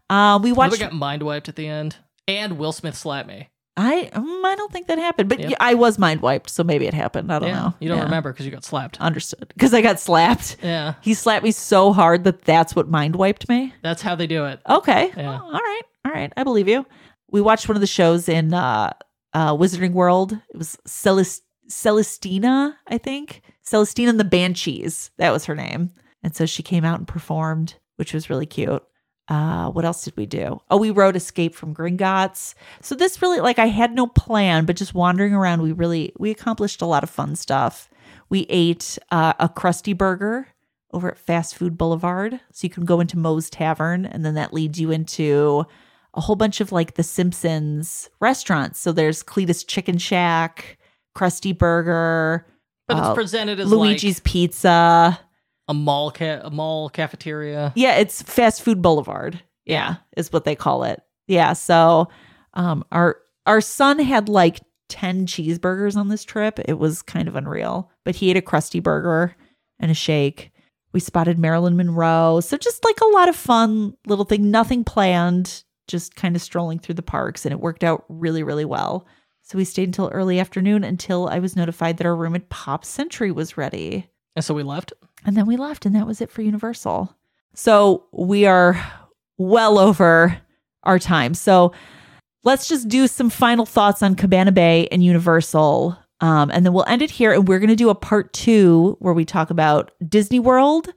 Uh, we watched. watched. got mind wiped at the end, and Will Smith slapped me. I um, I don't think that happened, but Yep. yeah, I was mind wiped, so maybe it happened. I don't yeah, know. you don't Yeah. remember because you got slapped. Understood because I got slapped. Yeah, He slapped me so hard that that's what mind wiped me. that's how they do it. Okay. Yeah. Oh, all right. All right. I believe you. We watched one of the shows in uh, uh, Wizarding World. It was Celest- Celestina, I think. Celestina and the Banshees. That was her name. And so she came out and performed, which was really cute. Uh, what else did we do? Oh, we rode Escape from Gringotts. So this really, like, I had no plan, but just wandering around, we really we accomplished a lot of fun stuff. We ate uh, a Krusty Burger over at Fast Food Boulevard. So you can go into Moe's Tavern, and then that leads you into a whole bunch of like the Simpsons restaurants. So there's Cletus Chicken Shack, Krusty Burger, But it's uh, presented as Luigi's like Pizza. A mall, ca- a mall cafeteria. Yeah, it's Fast Food Boulevard. Yeah, is what they call it. Yeah. So um our our son had like 10 cheeseburgers on this trip. It was kind of unreal. But he ate a Krusty Burger and a shake. We spotted Marilyn Monroe. So just like a lot of fun little thing, nothing planned, just kind of strolling through the parks and it worked out really, really well. So we stayed until early afternoon until I was notified that our room at Pop Century was ready. And so we left. And then we left, and that was it for Universal. So we are well over our time. So let's just do some final thoughts on Cabana Bay and Universal. Um, and then we'll end it here. And we're going to do a part two where we talk about Disney World.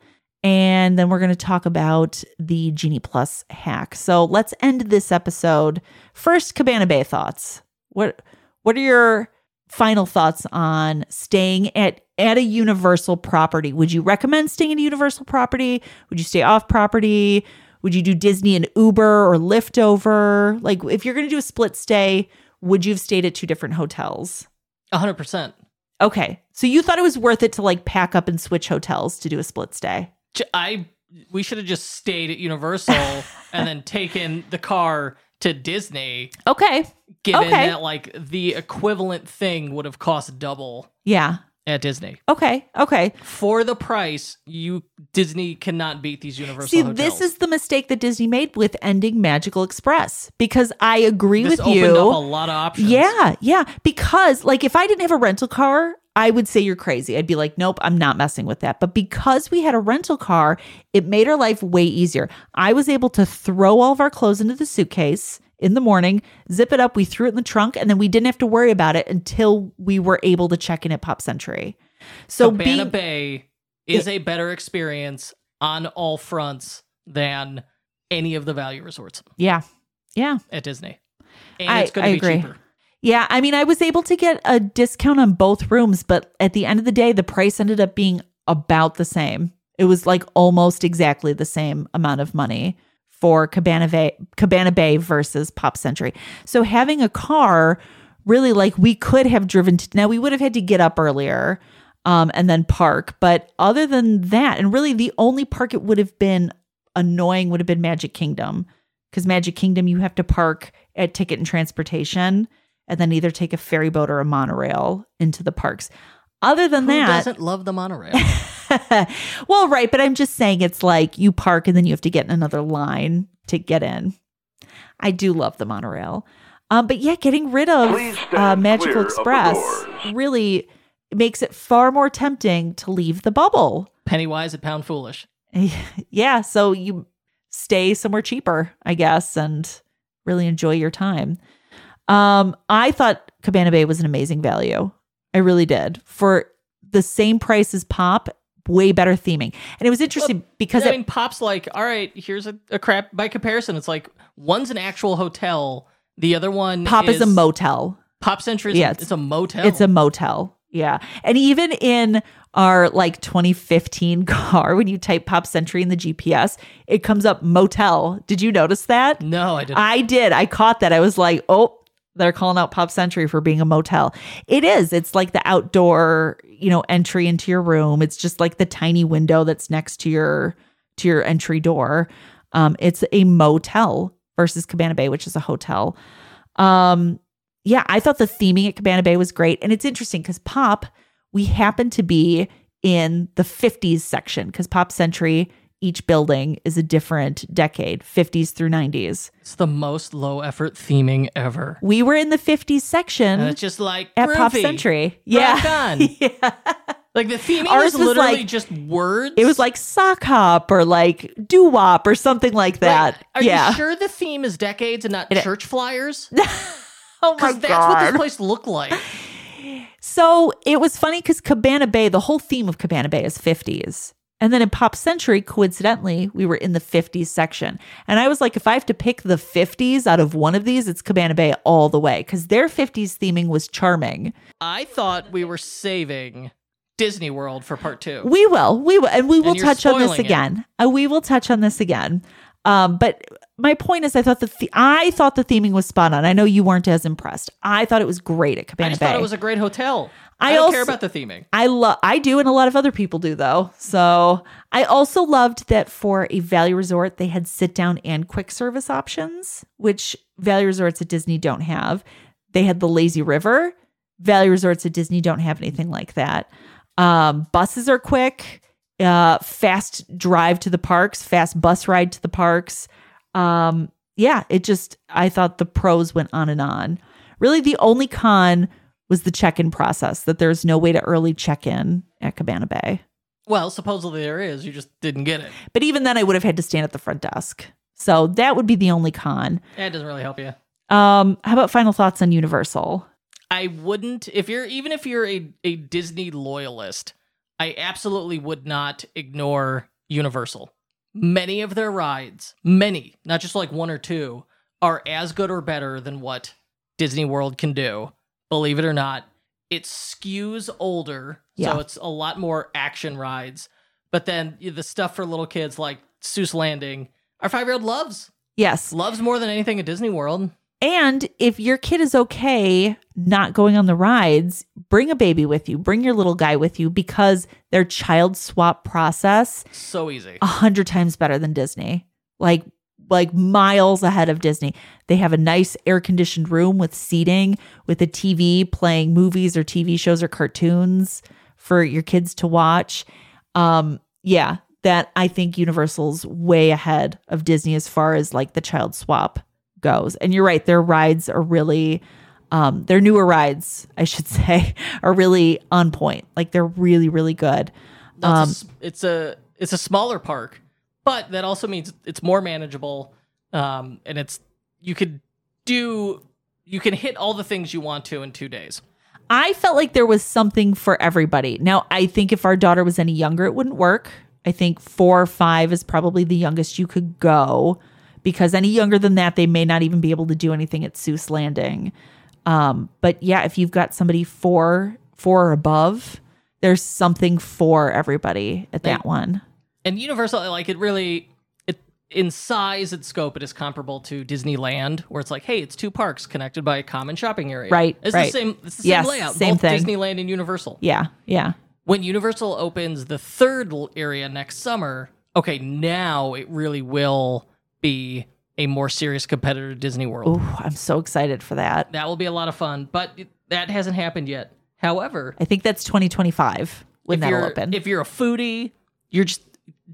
And then we're going to talk about the Genie Plus hack. So let's end this episode. First, Cabana Bay thoughts. What what are your final thoughts on staying at at a universal property. Would you recommend staying at a universal property? Would you stay off property? Would you do disney and uber or lyft over? Like if you're going to do a split stay would you have stayed at two different hotels? Hundred percent. okay so you thought it was worth it to like pack up and switch hotels to do a split stay? I we should have just stayed at Universal and then taken the car to Disney. okay Given Okay. that like the equivalent thing would have cost double yeah at Disney okay okay for the price, you Disney cannot beat these Universal See, hotels. this is the mistake that Disney made with ending Magical Express because I agree this with opened you. up a lot of options. Yeah, yeah. Because like if I didn't have a rental car, I would say you're crazy. I'd be like, nope, I'm not messing with that. But because we had a rental car, it made our life way easier. I was able to throw all of our clothes into the suitcase in the morning, zip it up, we threw it in the trunk, and then we didn't have to worry about it until we were able to check in at Pop Century. So Cabana being Bay is a better experience on all fronts than any of the value resorts yeah. Yeah. at Disney. And I- it's going to be agree. cheaper. Yeah, I mean, I was able to get a discount on both rooms, but at the end of the day, the price ended up being about the same. It was like almost exactly the same amount of money for Cabana Bay, Cabana Bay versus Pop Century. So having a car, really, like we could have driven. To, now we would have had to get up earlier, um, and then park. But other than that, and really the only park it would have been annoying would have been Magic Kingdom, because Magic Kingdom you have to park at Ticket and Transportation and then either take a ferry boat or a monorail into the parks. Other than Who that, doesn't love the monorail? well, right, but I'm just saying it's like you park and then you have to get in another line to get in. I do love the monorail. Um, but yeah, getting rid of uh, Magical clear of Express really makes it far more tempting to leave the bubble. Penny wise and pound foolish. yeah, so you stay somewhere cheaper, I guess, and really enjoy your time. Um, I thought Cabana Bay was an amazing value. I really did. For the same price as Pop, way better theming. And it was interesting because I it, mean, Pop's like, all right, here's a, a crap. By comparison, it's like one's an actual hotel, the other one Pop is, a motel. Pop Century. Yeah, a, it's- it's a motel. It's a motel. Yeah. And even in our like 2015 car, when you type Pop Century in the GPS, it comes up motel. Did you notice that? No, I didn't. I did. I caught that. I was like, oh, they're calling out Pop Century for being a motel. It is. It's like the outdoor, you know, entry into your room. It's just like the tiny window that's next to your to your entry door. Um, it's a motel versus Cabana Bay, which is a hotel. Um, yeah, I thought the theming at Cabana Bay was great. And it's interesting because Pop, we happen to be in the 50s section because Pop Century, each building is a different decade, 50s through 90s. it's the most low effort theming ever. We were in the 50s section And it's just like at Pop. Century. Yeah. yeah. Like the theming Ours was was literally like- just words. It was like sock hop or like doo wop or something like that. Are yeah. you sure the theme is decades and not It- church flyers? oh my Because that's what this place looked like. So it was funny because Cabana Bay, the whole theme of Cabana Bay is 50s. And then in Pop Century, coincidentally, we were in the 50s section. And I was like, if I have to pick the 50s out of one of these, it's Cabana Bay all the way because their 50s theming was charming. I thought we were saving Disney World for part two. We will, we will, and we will you're touch on this again. Uh, we will touch on this again. Um, but my point is, I thought the, the I thought the theming was spot on. I know you weren't as impressed. I thought it was great at I Cabana just Bay. thought it was a great hotel. I I, don't care also- about the theming. I love I do and a lot of other people do though. So I also loved that for a Value Resort they had sit down and quick service options, which Value Resorts at Disney don't have. They had the lazy river. Value Resorts at Disney don't have anything like that. Um, buses are quick, uh, fast drive to the parks, fast bus ride to the parks. Um, yeah, it just I thought the pros went on and on. Really, the only con was the check-in process that there's no way to early check-in at Cabana Bay. Well, supposedly there is. You just didn't get it. But even then, I would have had to stand at the front desk. So that would be the only con. That doesn't really help you. Um, how about final thoughts on Universal? I wouldn't if you're even if you're a, a Disney loyalist, I absolutely would not ignore Universal. Many of their rides, many, not just like one or two, are as good or better than what Disney World can do. Believe it or not, it skews older, Yeah. so it's a lot more action rides. But then the stuff for little kids like Seuss Landing, our five year old loves Yes. loves more than anything at Disney World. And if your kid is okay not going on the rides, bring a baby with you, bring your little guy with you because their child swap process So easy. a hundred times better than Disney. Like like miles ahead of Disney. They have a nice air conditioned room with seating, with a TV playing movies or TV shows or cartoons for your kids to watch. Um, yeah, that I think Universal's way ahead of Disney as far as like the child swap goes. And you're right, their rides are really um their newer rides, I should say, are really on point. Like they're really, really good. Um, it's, it's a it's a smaller park, but that also means it's more manageable, um, and it's you could do you can hit all the things you want to in two days. I felt like there was something for everybody. Now, I think if our daughter was any younger, it wouldn't work. I think four or five is probably the youngest you could go because any younger than that, they may not even be able to do anything at Seuss Landing. Um, but yeah, if you've got somebody four, four or above, there's something for everybody at that Like- one. And Universal, like it really, it in size and scope, it is comparable to Disneyland, where it's like, hey, it's two parks connected by a common shopping area. Right, It's right. the same. It's the Yes, same layout. same both thing. Disneyland and Universal. Yeah, yeah. when Universal opens the third area next summer, okay, now it really will be a more serious competitor to Disney World. Ooh, I'm so excited for that. That will be a lot of fun, but that hasn't happened yet. However, I think that's 2025 when that'll open. if you're a foodie, you're just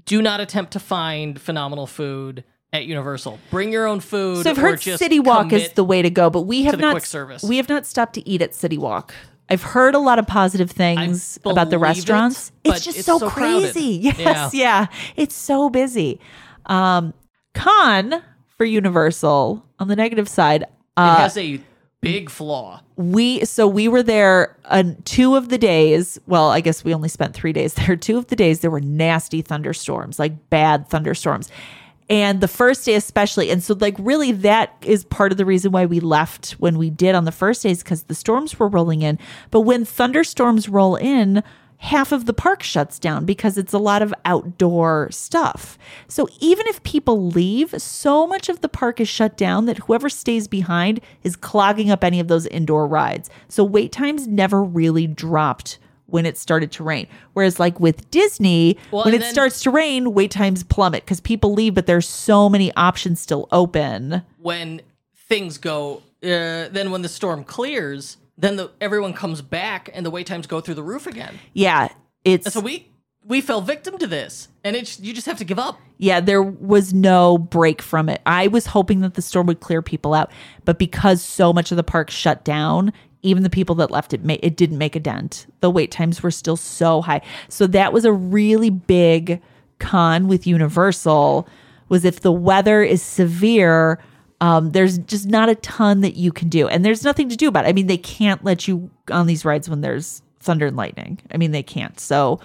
do not attempt to find phenomenal food at Universal. Bring your own food. So I've or heard just City Walk is the way to go, but we have not. We have not stopped to eat at City Walk. I've heard a lot of positive things about the believe it, restaurants. it's just it's so, so crowded. crazy. Yes, Yeah. yeah. It's so busy. Um, con for Universal on the negative side. It Uh, has a big flaw. we so we were there uh, two of the days well i guess we only spent three days there two of the days there were nasty thunderstorms like bad thunderstorms and the first day especially and so like really that is part of the reason why we left when we did on the first days because the storms were rolling in but when thunderstorms roll in half of the park shuts down because it's a lot of outdoor stuff. So even if people leave, so much of the park is shut down that whoever stays behind is clogging up any of those indoor rides. So wait times never really dropped when it started to rain. Whereas like with Disney, Well, when it then- starts to rain, wait times plummet because people leave, but there's so many options still open. when things go uh, then when the storm clears then the everyone comes back and the wait times go through the roof again Yeah, it's and so we we fell victim to this and it's you just have to give up yeah, there was no break from it. I was hoping that the storm would clear people out, but because so much of the park shut down, even the people that left it, ma- it didn't make a dent. The wait times were still so high. So that was a really big con with Universal. Was if the weather is severe, um, there's just not a ton that you can do, and there's nothing to do about it. I mean, they can't let you on these rides when there's thunder and lightning. I mean, they can't. So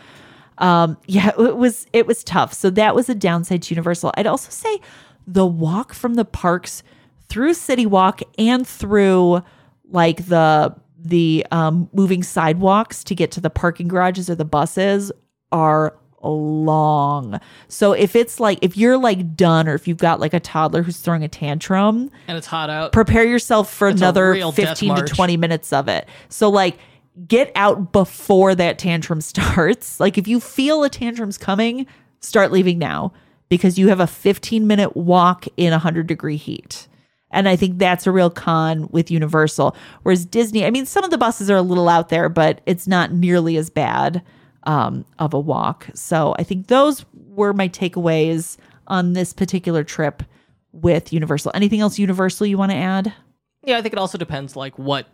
um yeah it was it was tough so that was a downside to universal i'd also say the walk from the parks through city walk and through like the the um moving sidewalks to get to the parking garages or the buses are long so if it's like if you're like done or if you've got like a toddler who's throwing a tantrum and it's hot out prepare yourself for It's another 15 to 20 minutes of it. So like get out before that tantrum starts. Like if you feel a tantrum's coming, start leaving now because you have a 15 minute walk in 100 degree heat. And I think that's a real con with Universal. Whereas Disney, I mean, some of the buses are a little out there, but it's not nearly as bad um, of a walk. So I think those were my takeaways on this particular trip with Universal. Anything else Universal you want to add? yeah i think it also depends like what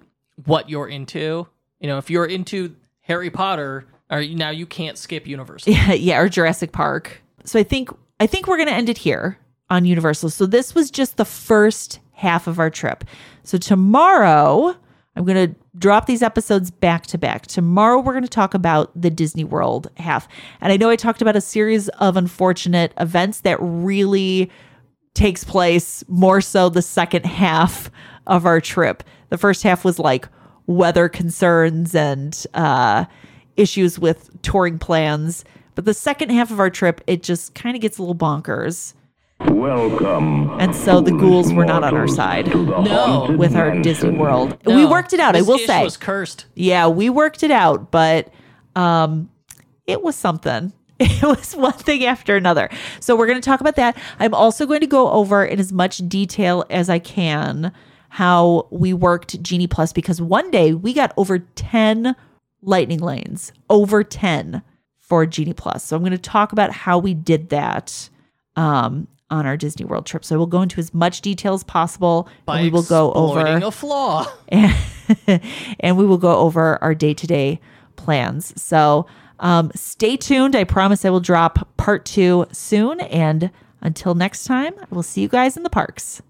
what you're into you know if you're into harry potter or now you can't skip universal Yeah, yeah, or Jurassic Park. So I think I think we're gonna end it here on Universal. So this was just the first half of our trip. So tomorrow I'm gonna drop these episodes back to back. Tomorrow we're gonna talk about the Disney World half. And I know I talked about a series of unfortunate events that really takes place more so the second half of our trip. The first half was like weather concerns and uh, issues with touring plans. But the second half of our trip, it just kind of gets a little bonkers. Welcome. And so the ghouls were not on our side No. with our mansion. Disney World. We worked it out, I will ish say. was cursed Yeah, we worked it out, but um it was something. It was one thing after another. So we're going to talk about that. I'm also going to go over in as much detail as I can how we worked Genie Plus because one day we got over 10 lightning lanes, over 10 for Genie Plus. So I'm going to talk about how we did that um on our Disney World trip. So we'll go into as much detail as possible by and we will go over a flaw and, and we will go over our day to day plans. So um, stay tuned. I promise I will drop part two soon. And until next time, I will see you guys in the parks.